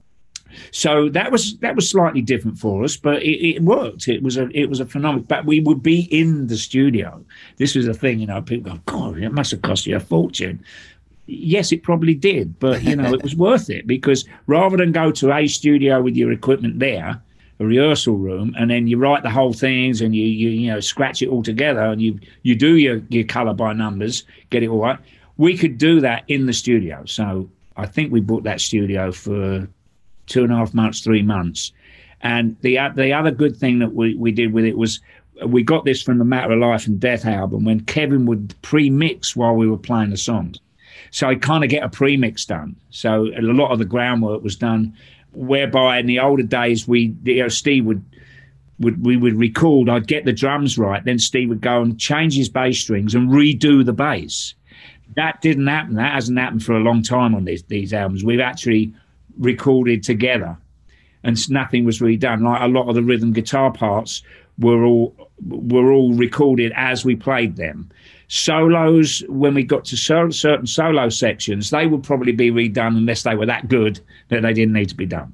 so that was that was slightly different for us, but it, it worked. It was a it was a phenomenon. But we would be in the studio. This was a thing, you know. People go, God, it must have cost you a fortune. Yes, it probably did, but you know, it was worth it because rather than go to a studio with your equipment there, a rehearsal room, and then you write the whole things and you you you know scratch it all together and you you do your your color by numbers, get it all right. We could do that in the studio. So I think we booked that studio for two and a half months, three months. And the the other good thing that we, we did with it was we got this from the Matter of Life and Death album when Kevin would pre-mix while we were playing the songs. So I kind of get a pre-mix done. So a lot of the groundwork was done, whereby in the older days we, you know, Steve would would we would record. I'd get the drums right, then Steve would go and change his bass strings and redo the bass. That didn't happen. That hasn't happened for a long time on these these albums. We've actually recorded together, and nothing was redone. Like a lot of the rhythm guitar parts were all were all recorded as we played them. Solos, when we got to certain solo sections, they would probably be redone unless they were that good that they didn't need to be done.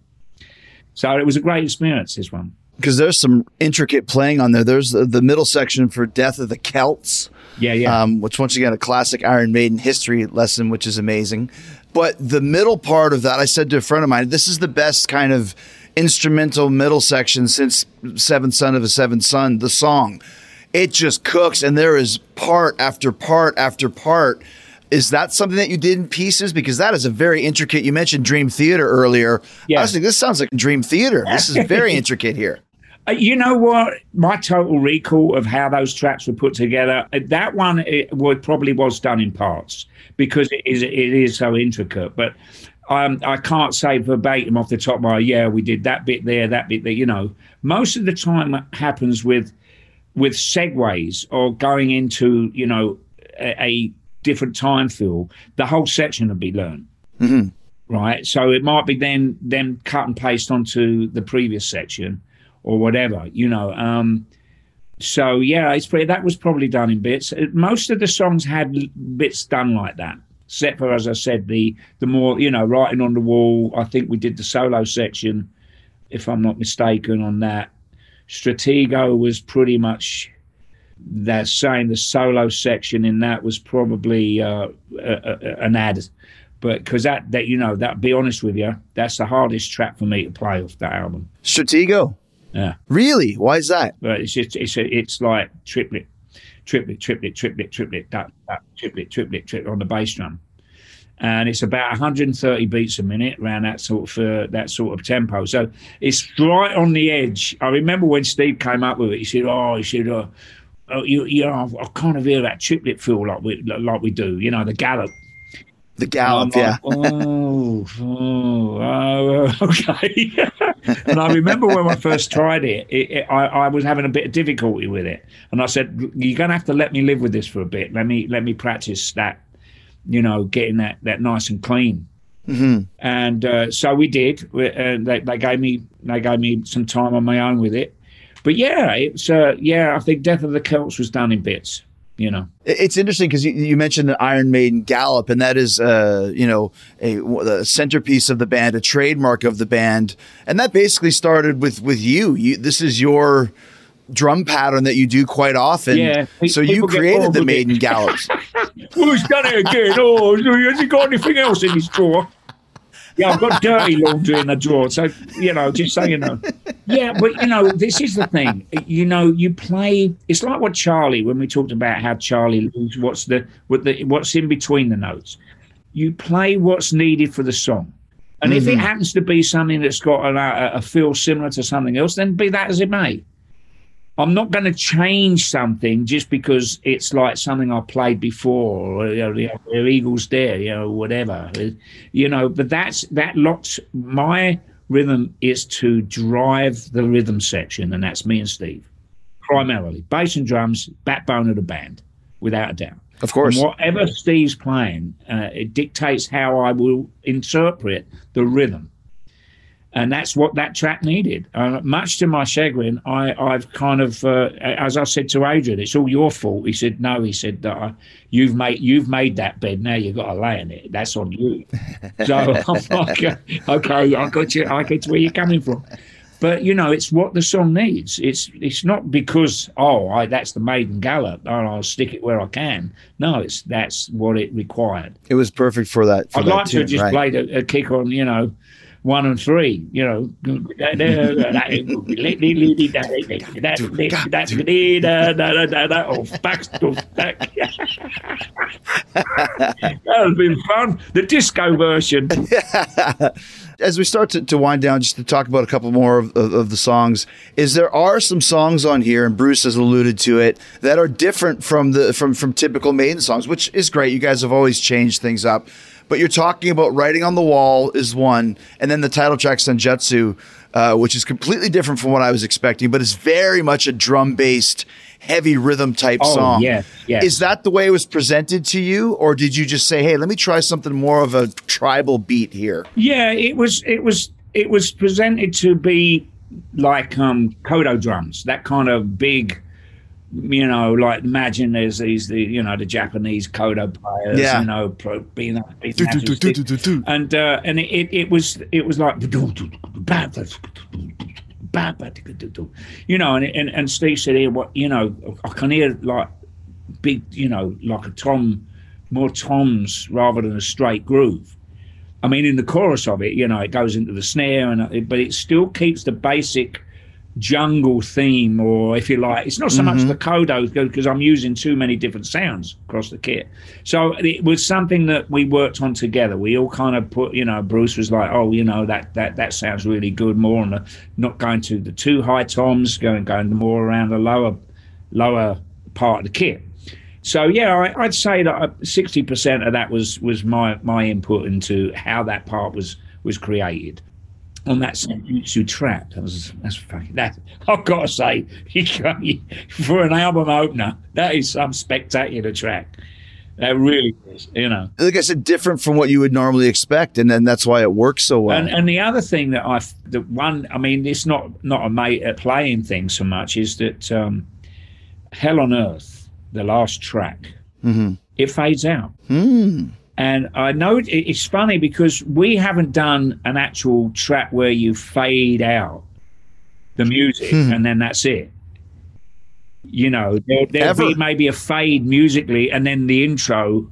So it was a great experience. This one. because there's some intricate playing on there. There's the, the middle section for Death of the Celts. Yeah, yeah. Um, which once again a classic Iron Maiden history lesson, which is amazing. But the middle part of that, I said to a friend of mine, this is the best kind of instrumental middle section since Seventh Son of a Seventh Son, the song. It just cooks, and there is part after part after part. Is that something that you did in pieces? Because that is a very intricate. You mentioned Dream Theater earlier. Yeah. I was like, this sounds like Dream Theater. This is very intricate here. Uh, You know what? My total recall of how those tracks were put together, uh, that one it would probably was done in parts because it is it is so intricate. But um, I can't say verbatim off the top of my head, yeah, we did that bit there, that bit there. You know, most of the time happens with with segues or going into you know a, a different time feel. The whole section would be learned. Right, so it might be then then cut and paste onto the previous section, or whatever, you know. Um, so yeah, it's pretty, that was probably done in bits. Uh, Most of the songs had bits done like that, except for as I said, the the more you know, writing on the wall. I think we did the solo section, if I'm not mistaken, on that. Stratego was pretty much that saying the solo section in that was probably uh, a, a, an ad. But because that, that you know, that be honest with you, that's the hardest track for me to play off that album. Stratego. Yeah. Really? Why is that? But it's just it's a, it's like triplet, triplet, triplet, triplet, triplet, that, that triplet, triplet, triplet on the bass drum, and it's about 130 beats a minute around that sort of uh, that sort of tempo. So it's right on the edge. I remember when Steve came up with it. He said, "Oh, he said, oh, oh you you know, I kind of hear that triplet feel like we like we do, you know, the gallop." The gallop, I'm yeah. oh, oh, oh, okay. and I remember when I first tried it, it, it I, I was having a bit of difficulty with it, and I said, "You're going to have to let me live with this for a bit. Let me let me practice that, you know, getting that that nice and clean." And uh, so we did. We- Uh, they, they gave me they gave me some time on my own with it, but yeah, it's uh, yeah. I think Death of the Celts was done in bits. You know. It's interesting because you, you mentioned the Iron Maiden gallop, and that is, uh, you know, a, a centerpiece of the band, a trademark of the band, and that basically started with with you. You this is your drum pattern that you do quite often. Yeah, So you created the. Maiden gallops. Oh, he's done it again. Oh, has he got anything else in his drawer? Yeah, I've got dirty laundry in the drawer. So, you know, just so you know. Yeah, but, you know, this is the thing. You know, you play, it's like what Charlie, when we talked about how Charlie, loses what's the, what the, what's in between the notes. You play what's needed for the song. And if it mm-hmm. happens to be something that's got a, a, a feel similar to something else, then be that as it may. I'm not going to change something just because it's like something I played before, or you know, the the Eagles there, you know, whatever, you know. But that's that locks my rhythm is to drive the rhythm section, and that's me and Steve primarily. Bass and drums, backbone of the band, without a doubt. Of course. And whatever Steve's playing, uh, it dictates how I will interpret the rhythm. And that's what that track needed. Uh, much to my chagrin, I, I've kind of, uh, as I said to Adrian, it's all your fault. He said, "No," he said, that uh, "You've made you've made that bed. Now you've got to lay in it. That's on you." so I'm like, "Okay, I got you. I get where you're coming from." But you know, it's what the song needs. It's it's not because oh, I, that's the maiden gallop, and I'll stick it where I can. No, it's that's what it required. it was perfect for that. For I'd that like to tune, have just right? played a, a kick on, you know, one and three, you know. That has been fun. The disco version. as we start to, to wind down, just to talk about a couple more of, of, of the songs, is there are some songs on here, and Bruce has alluded to it, that are different from the from from typical Maiden songs, which is great. You guys have always changed things up, but you're talking about "Writing on the Wall" is one, and then the title track "Senjutsu," uh, which is completely different from what I was expecting, but it's very much a drum based. Heavy rhythm type Oh, song. yeah, yeah. Is that the way it was presented to you, or did you just say, "Hey, let me try something more of a tribal beat here"? Yeah, it was it was it was presented to be like um Kodo drums, that kind of big you know, like imagine there's these the you know the Japanese Kodo players, Yeah. you know, pro, being that big Do, do, do, do, and uh, and it, it, was it was like you know, and, and and Steve said, "Here, what you know, I can hear like big, you know, like a tom, more toms rather than a straight groove." I mean, in the chorus of it, you know, it goes into the snare, and it, but it still keeps the basic jungle theme, or if you like, it's not so much mm-hmm. the Kodo because I'm using too many different sounds across the kit. So it was something that we worked on together. We all kind of put, you know, Bruce was like, oh, you know, that that that sounds really good. More on the not going to the too high toms, going going more around the lower lower part of the kit. So yeah, I, I'd say that uh, sixty percent of that was was my my input into how that part was was created on that Senjutsu track. That was that's fucking that. I've got to say, you can't- you- for an album opener, that is some spectacular track. That really is, you know. Like I said, different from what you would normally expect, and then that's why it works so well. And, and the other thing that I, the one, I mean, it's not not a mate a playing thing so much is that um, Hell on Earth, the last track, it fades out. And I know it's funny because we haven't done an actual track where you fade out the music hmm. and then that's it. You know, there, there'll be maybe a fade musically, and then the intro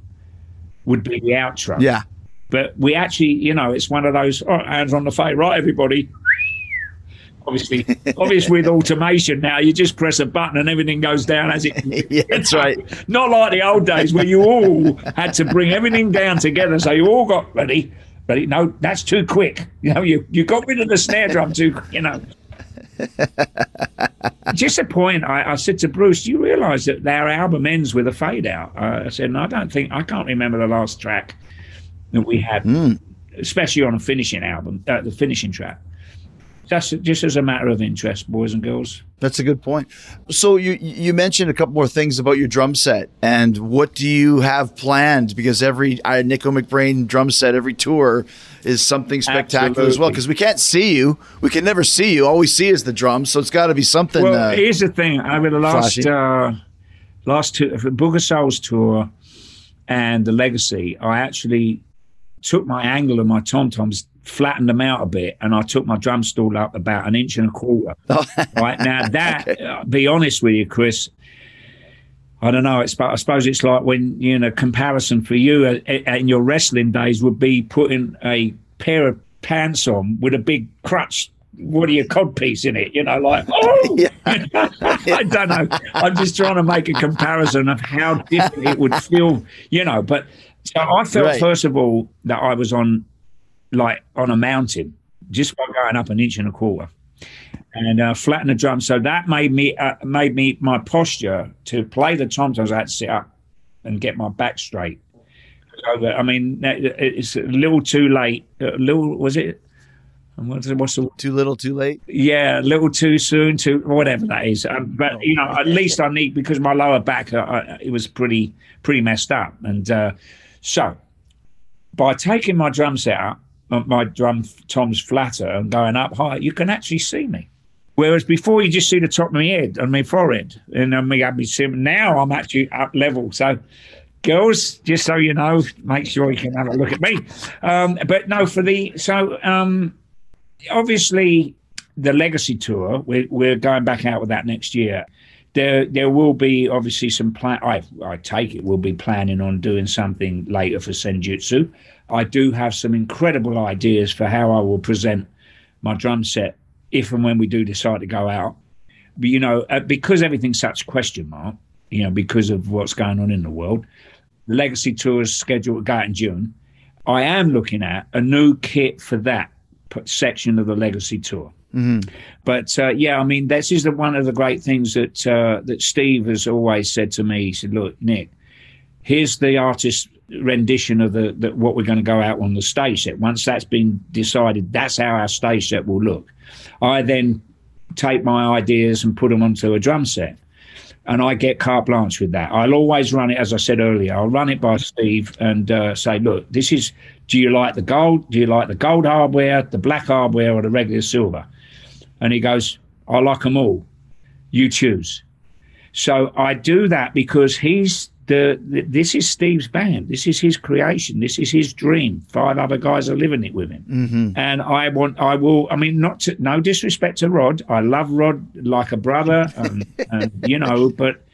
would be the outro. yeah, But we actually, you know, it's one of those oh, hands on the fade, right, everybody. Obviously, obviously, with automation now, you just press a button and everything goes down as it. Yeah, that's right. Not like the old days where you all had to bring everything down together, so you all got ready. But no, that's too quick. You know, you you got rid of the snare drum too. You know. Just a point. I, I said to Bruce, "Do you realise that our album ends with a fade out?" Uh, I said, "No, I don't think. I can't remember the last track that we had, especially on a finishing album, uh, the finishing track. That's just as a matter of interest, boys and girls. that's a good point. So you you mentioned a couple more things about your drum set, and what do you have planned? Because every uh, Nicko McBrain drum set, every tour is something spectacular as well. Because we can't see you, we can never see you. All we see is the drums, so it's got to be something. Well, uh, here's the thing: over the last uh, last two, for Book Souls tour and the Legacy, I actually took my angle of my tom toms, flattened them out a bit, and I took my drum stool up about an inch and a quarter. right now, that uh, be honest with you, Chris. I don't know. It's but I suppose it's like when you know comparison for you uh, uh, in your wrestling days would be putting a pair of pants on with a big crutch. What are your codpiece in it? You know, like oh, I don't know. I'm just trying to make a comparison of how different it would feel, you know. But so I felt Right. first of all that I was on like on a mountain just by going up an inch and a quarter and uh, flatten the drum. So that made me uh, made me my posture to play the tom toms. I had to sit up and get my back straight. So I mean, it's a little too late. A little was it? What's the, what's the too little, too late. yeah, a little too soon, too whatever that is. Um, but you know, at least I need because my lower back uh, uh, it was pretty pretty messed up, and uh, so by taking my drum set up, my drum toms flatter and going up high, you can actually see me. Whereas before you just see the top of my head and my forehead, and then me me sim. Now I'm actually up level, so. Girls, just so you know, make sure you can have a look at me. Um, but no, for the so um, obviously the legacy tour we're, we're going back out with that next year there there will be obviously some plan I, I take it we'll be planning on doing something later for senjutsu. I do have some incredible ideas for how i will present my drum set if and when we do decide to go out. But you know uh, because everything's such question mark you know because of what's going on in the world the legacy tour is scheduled to go out in june. I am looking at a new kit for that section of the legacy tour but uh, yeah, I mean, this is the, one of the great things that uh, that Steve has always said to me. He said, "Look, Nick, here's the artist rendition of the, the what we're going to go out on the stage set. Once that's been decided, that's how our stage set will look. I then take my ideas and put them onto a drum set." And I get carte blanche with that. I'll always run it, as I said earlier. I'll run it by Steve and uh, say, "Look, this is. Do you like the gold? Do you like the gold hardware, the black hardware, or the regular silver?" And he goes, I like them all. You choose. So I do that because he's the, the this is Steve's band. This is his creation. This is his dream. Five other guys are living it with him, Mm-hmm. and I want. I will. I mean, not to, no disrespect to Rod. I love Rod like a brother, and, and you know, but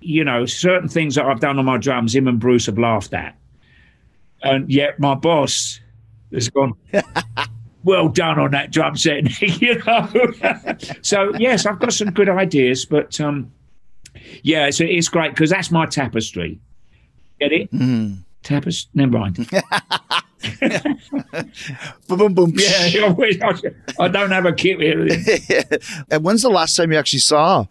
you know, certain things that I've done on my drums, him and Bruce have laughed at, and yet my boss has gone. well done on that drum set, you know. so yes, I've got some good ideas, but um, yeah, so it's great because that's my tapestry. Get it? Mm. Tapestry. Never mind. Boom, boom, boom. yeah, I don't have a kit here. and when's the last time you actually saw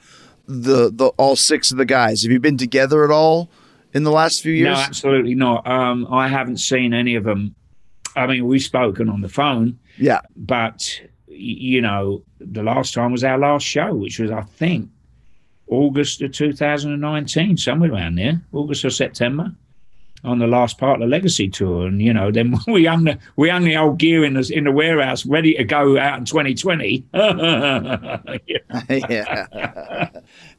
the the all six of the guys? Have you been together at all in the last few years? No, absolutely not. Um, I haven't seen any of them. I mean, we've spoken on the phone, yeah. but you know, the last time was our last show, which was, I think, August of 2019, somewhere around there, August or September, on the last part of the Legacy tour. And you know, then we hung the we hung the old gear in the in the warehouse, ready to go out in 2020. yeah.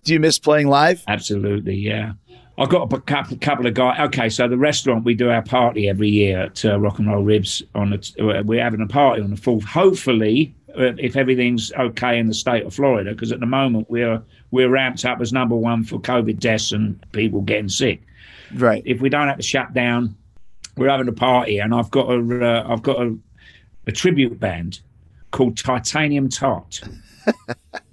Do you miss playing live? Absolutely, yeah. I've got a couple, couple of guys. Okay, so the restaurant we do our party every year at uh, Rock and Roll Ribs. On the, uh, we're having a party on the fourth. Hopefully, uh, if everything's okay in the state of Florida, because at the moment we're we're ramped up as number one for COVID deaths and people getting sick. Right. If we don't have to shut down, we're having a party, and I've got a uh, I've got a, a tribute band called Titanium Tart.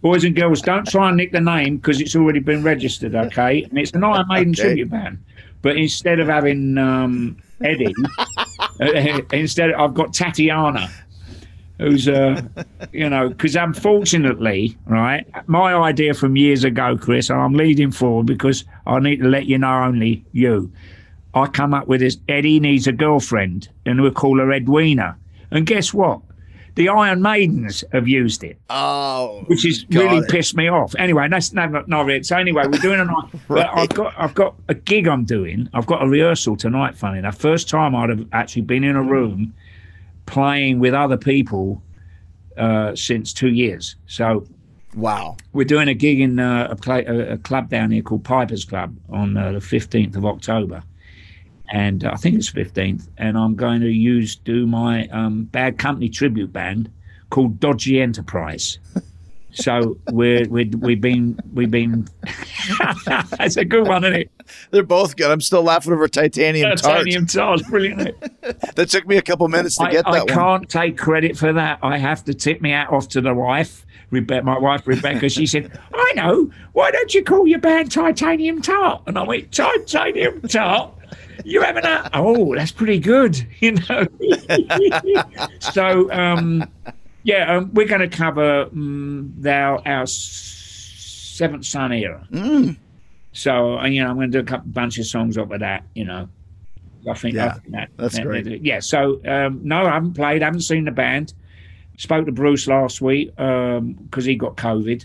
Boys and girls, don't try and nick the name because it's already been registered, okay? And it's an Iron Maiden Okay. tribute band. But instead of having um, Eddie, uh, instead I've got Tatiana, who's, uh, you know, because unfortunately, right, my idea from years ago, Chris, and I'm leading forward because I need to let you know only you. I come up with this Eddie needs a girlfriend, and we'll call her Edwina. And guess what? The Iron Maidens have used it Oh, which is really it. pissed me off. Anyway, that's not, not, it. So anyway, we're doing a night. But I've got I've got a gig I'm doing. I've got a rehearsal tonight. Funny enough, first time I'd have actually been in a room playing with other people uh, since two years. So Wow. we're doing a gig in uh, a, play, a, a club down here called Piper's Club on uh, the 15th of October. And uh, I think it's 15th. And I'm going to use do my um, Bad Company tribute band called Dodgy Enterprise. So we're, we're we've been we've been. That's a good one, isn't it? They're both good. I'm still laughing over titanium, tart. Titanium tart, brilliant. isn't it? tart. That took me a couple minutes to I, get that I can't take credit for that. I have to tip me out off to the wife, Rebecca, my wife Rebecca. She said, "I know. Why don't you call your band Titanium Tart?" And I went, "Titanium Tart." You having a? Oh, that's pretty good, you know. so, um, yeah, um, we're going to cover um, our our Seventh Son era. Mm. So, uh, you know, I'm going to do a couple bunch of songs off of that. You know, I think, I think that, that's that- great. that- yeah. So, um, no, I haven't played. I haven't seen the band. Spoke to Bruce last week um, because he got COVID.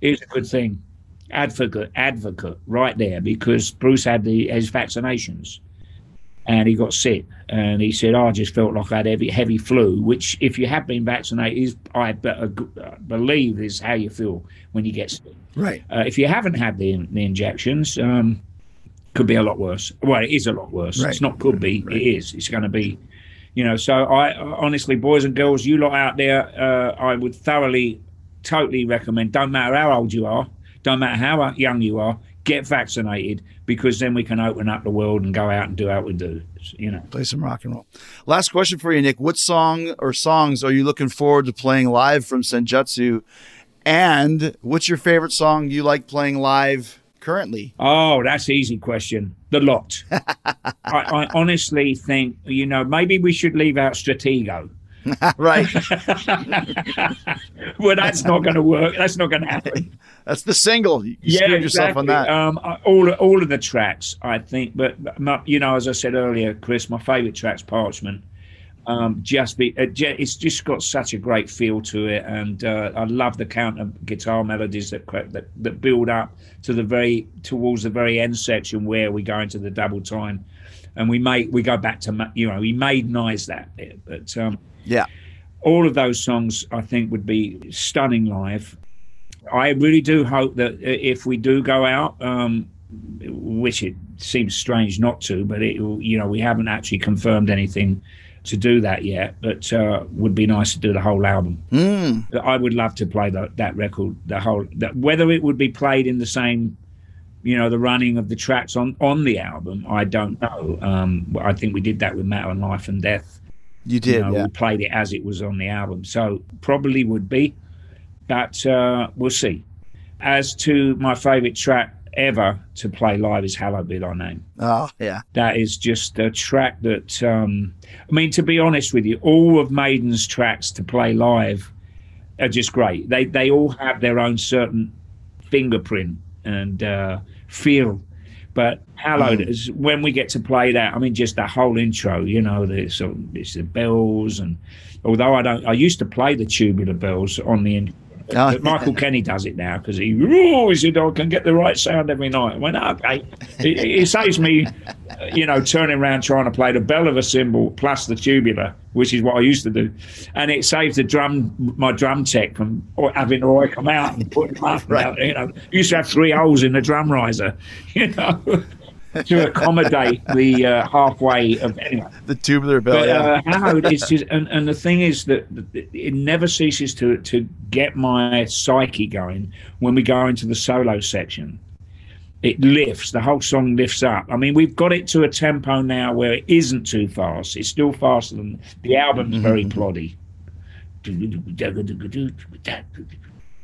It's a good thing. Advocate, advocate, right there, because Bruce had the his vaccinations, and he got sick, and he said, "I just felt like I had heavy, heavy flu." Which, if you have been vaccinated, is I better believe is how you feel when you get sick. Right. Uh, if you haven't had the, the injections, um, could be a lot worse. Well, it is a lot worse. Right. It's not could be. It is. It's going to be. You know. So I honestly, boys and girls, you lot out there, uh, I would thoroughly, totally recommend. Don't matter how old you are. Don't matter how young you are. Get vaccinated because then we can open up the world and go out and do what we do. You know. Play some rock and roll. Last question for you, Nick. What song or songs are you looking forward to playing live from Senjutsu? And what's your favorite song you like playing live currently? Oh, that's easy question. The lot. I, I honestly think, you know, maybe we should leave out Stratego. right. well, that's not going to work. That's not going to happen. That's the single. You screwed yourself on that. Um, all all of the tracks, I think, but my, you know, as I said earlier, Chris, my favourite track's Parchment. Um, just be, it, it's just got such a great feel to it, and uh, I love the counter guitar melodies that, that that build up to the very towards the very end section where we go into the double time, and we make we go back to you know we maidenize that bit, but um, yeah. all of those songs I think would be stunning live. I really do hope that if we do go out, um, which it seems strange not to, but it, you know, we haven't actually confirmed anything to do that yet. But uh, would be nice to do the whole album. Mm. I would love to play the, that record, the whole. That, whether it would be played in the same, you know, the running of the tracks on on the album, I don't know. Um, I think we did that with Matter and Life and Death. You did, You know, yeah. We played it as it was on the album, so probably would be, but uh, we'll see. As to my favourite track ever to play live is "Hallowed Be Thy Name." Oh, yeah. That is just a track that, um, I mean, to be honest with you, all of Maiden's tracks to play live are just great. They they all have their own certain fingerprint and uh, feel. But Hallowed mm. is when we get to play that. I mean, just the whole intro. You know, there's it's the bells, and although I don't, I used to play the tubular bells on the. Oh, but Michael Kenney does it now because he, oh, he said, I can get the right sound every night. I went, okay. It, it saves me, uh, you know, turning around trying to play the bell of a cymbal plus the tubular, which is what I used to do. And it saves the drum, my drum tech from having Roy come out and put. Right. You know, used to have three holes in the drum riser, you know, to accommodate the uh, halfway of, anyway. The tubular bell, But yeah. uh, Hallowed, it's just, and, and the thing is that it never ceases to to get my psyche going when we go into the solo section. It lifts, the whole song lifts up. I mean, we've got it to a tempo now where it isn't too fast. It's still faster than the album's very ploddy.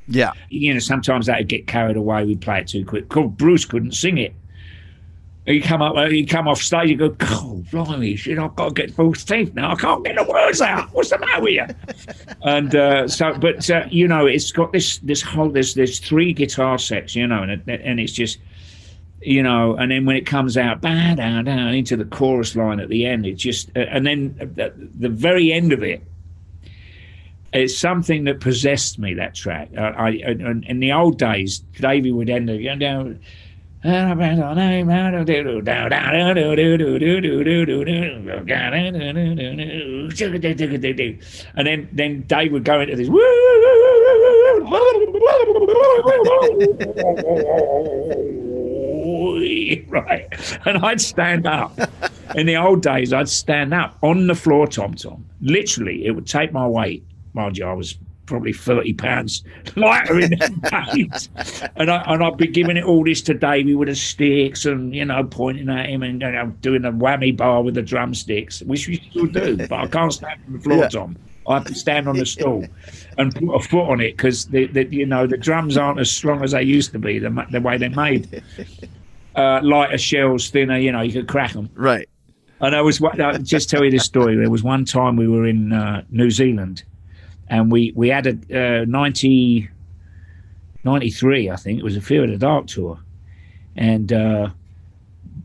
yeah. You know, sometimes that'd get carried away. We'd play it too quick. Cool, Bruce couldn't sing it. He'd come up, he'd come off stage, he'd go, oh, blimey, shit, I've got to get false teeth now. I can't get the words out. What's the matter with you? and uh, so, but, uh, you know, it's got this this whole, there's, there's three guitar sets, you know, and, and it's just, you know, and then when it comes out, ba down, down into the chorus line at the end, it just, uh, and then the, the very end of it, it's something that possessed me. That track. Uh, I, in, in the old days, Davey would end up, you know, and then then Dave would go into this right. And I'd stand up. In the old days I'd stand up on the floor tom tom. Literally it would take my weight. Mind you I was probably 30 pounds lighter in the days. And, I, and I'd be giving it all this to Davey with the sticks and, you know, pointing at him and you know, doing a whammy bar with the drumsticks, which we still do, but I can't stand on the floor, Yeah. Tom. I have to stand on the stool and put a foot on it because, the, the, you know, the drums aren't as strong as they used to be, the, the way they're made. Uh, lighter shells, thinner, you know, you could crack them. Right. And I was I'll just tell you this story. There was one time we were in uh, New Zealand, and we we had a uh, 90, 93, I think it was a Fear of the Dark tour, and uh,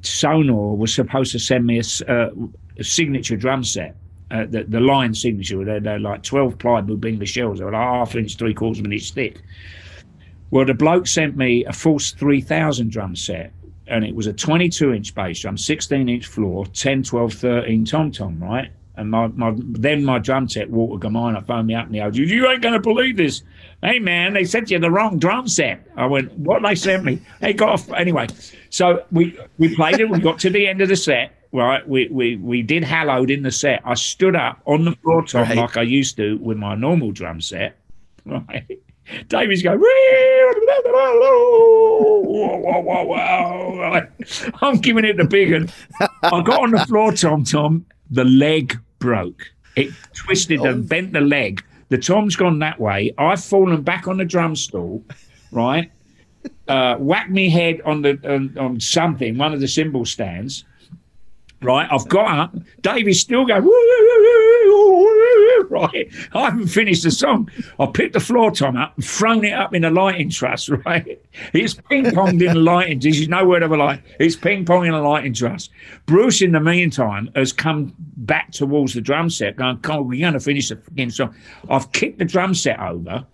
Sonor was supposed to send me a, uh, a signature drum set. Uh, the, the signature, they're, they're like 12 plywood English shells. They're like half inch, three quarters of an inch thick. Well, the bloke sent me a Force 3000 drum set, and it was a 22 inch bass drum, 16 inch floor, 10, 12, 13 tom tom, right? And my, my then my drum tech, Walter Gamina, phoned me up and he goes, You ain't going to believe this. Hey, man, they sent you the wrong drum set. I went, What they sent me? They got off. Anyway, so we, we played it. We got to the end of the set, right? We, we, we did Hallowed in the set. I stood up on the floor tom Right. like I used to with my normal drum set, right? David's going, I'm giving it the big one. I got on the floor, Tom Tom. The leg broke. It twisted and bent the leg. The Tom's gone that way. I've fallen back on the drum stool, right? Uh, whacked me head on the on, on something, one of the cymbal stands. Right, I've got up. Davy's still going. Right, I haven't finished the song. I picked the floor tom up and thrown it up in a lighting truss. Right, it's ping ponged in the lighting. This is no word of a lie. It's ping ponging in a lighting truss. Bruce, in the meantime, has come back towards the drum set, going, "Come on, we're going to finish the fucking song." I've kicked the drum set over.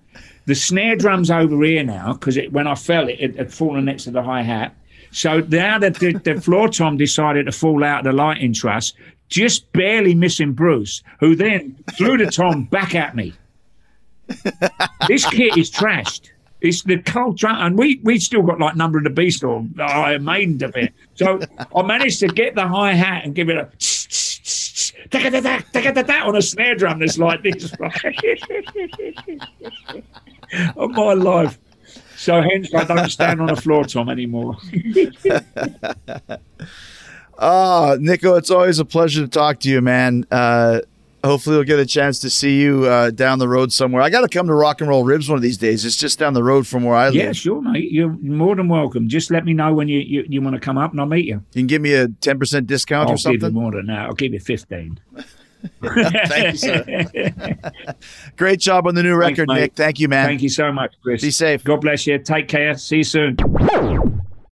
The snare drum's over here now because when I fell, it, it had fallen next to the hi hat. So now that the, the floor tom decided to fall out of the lighting truss, just barely missing Bruce, who then threw the tom back at me. this kit is trashed. It's the cold drum, and we we still got like Number of the Beast or uh, Iron Maiden of it. So I managed to get the hi hat and give it a on a snare drum that's like this of my life. So hence I don't stand on a floor tom anymore. Oh, Nicko, it's always a pleasure to talk to you, man. Uh, hopefully, we'll get a chance to see you uh, down the road somewhere. I got to come to Rock and Roll Ribs one of these days. It's just down the road from where I live. yeah, sure, mate. You're more than welcome. Just let me know when you, you, you want to come up and I'll meet you. You can give me a 10% discount I'll or give you something. more than that. I'll give you 15. Thank you, sir. Great job on the new record, mate. Nick. Thank you, man. Thank you so much, Chris. Be safe. God bless you. Take care. See you soon.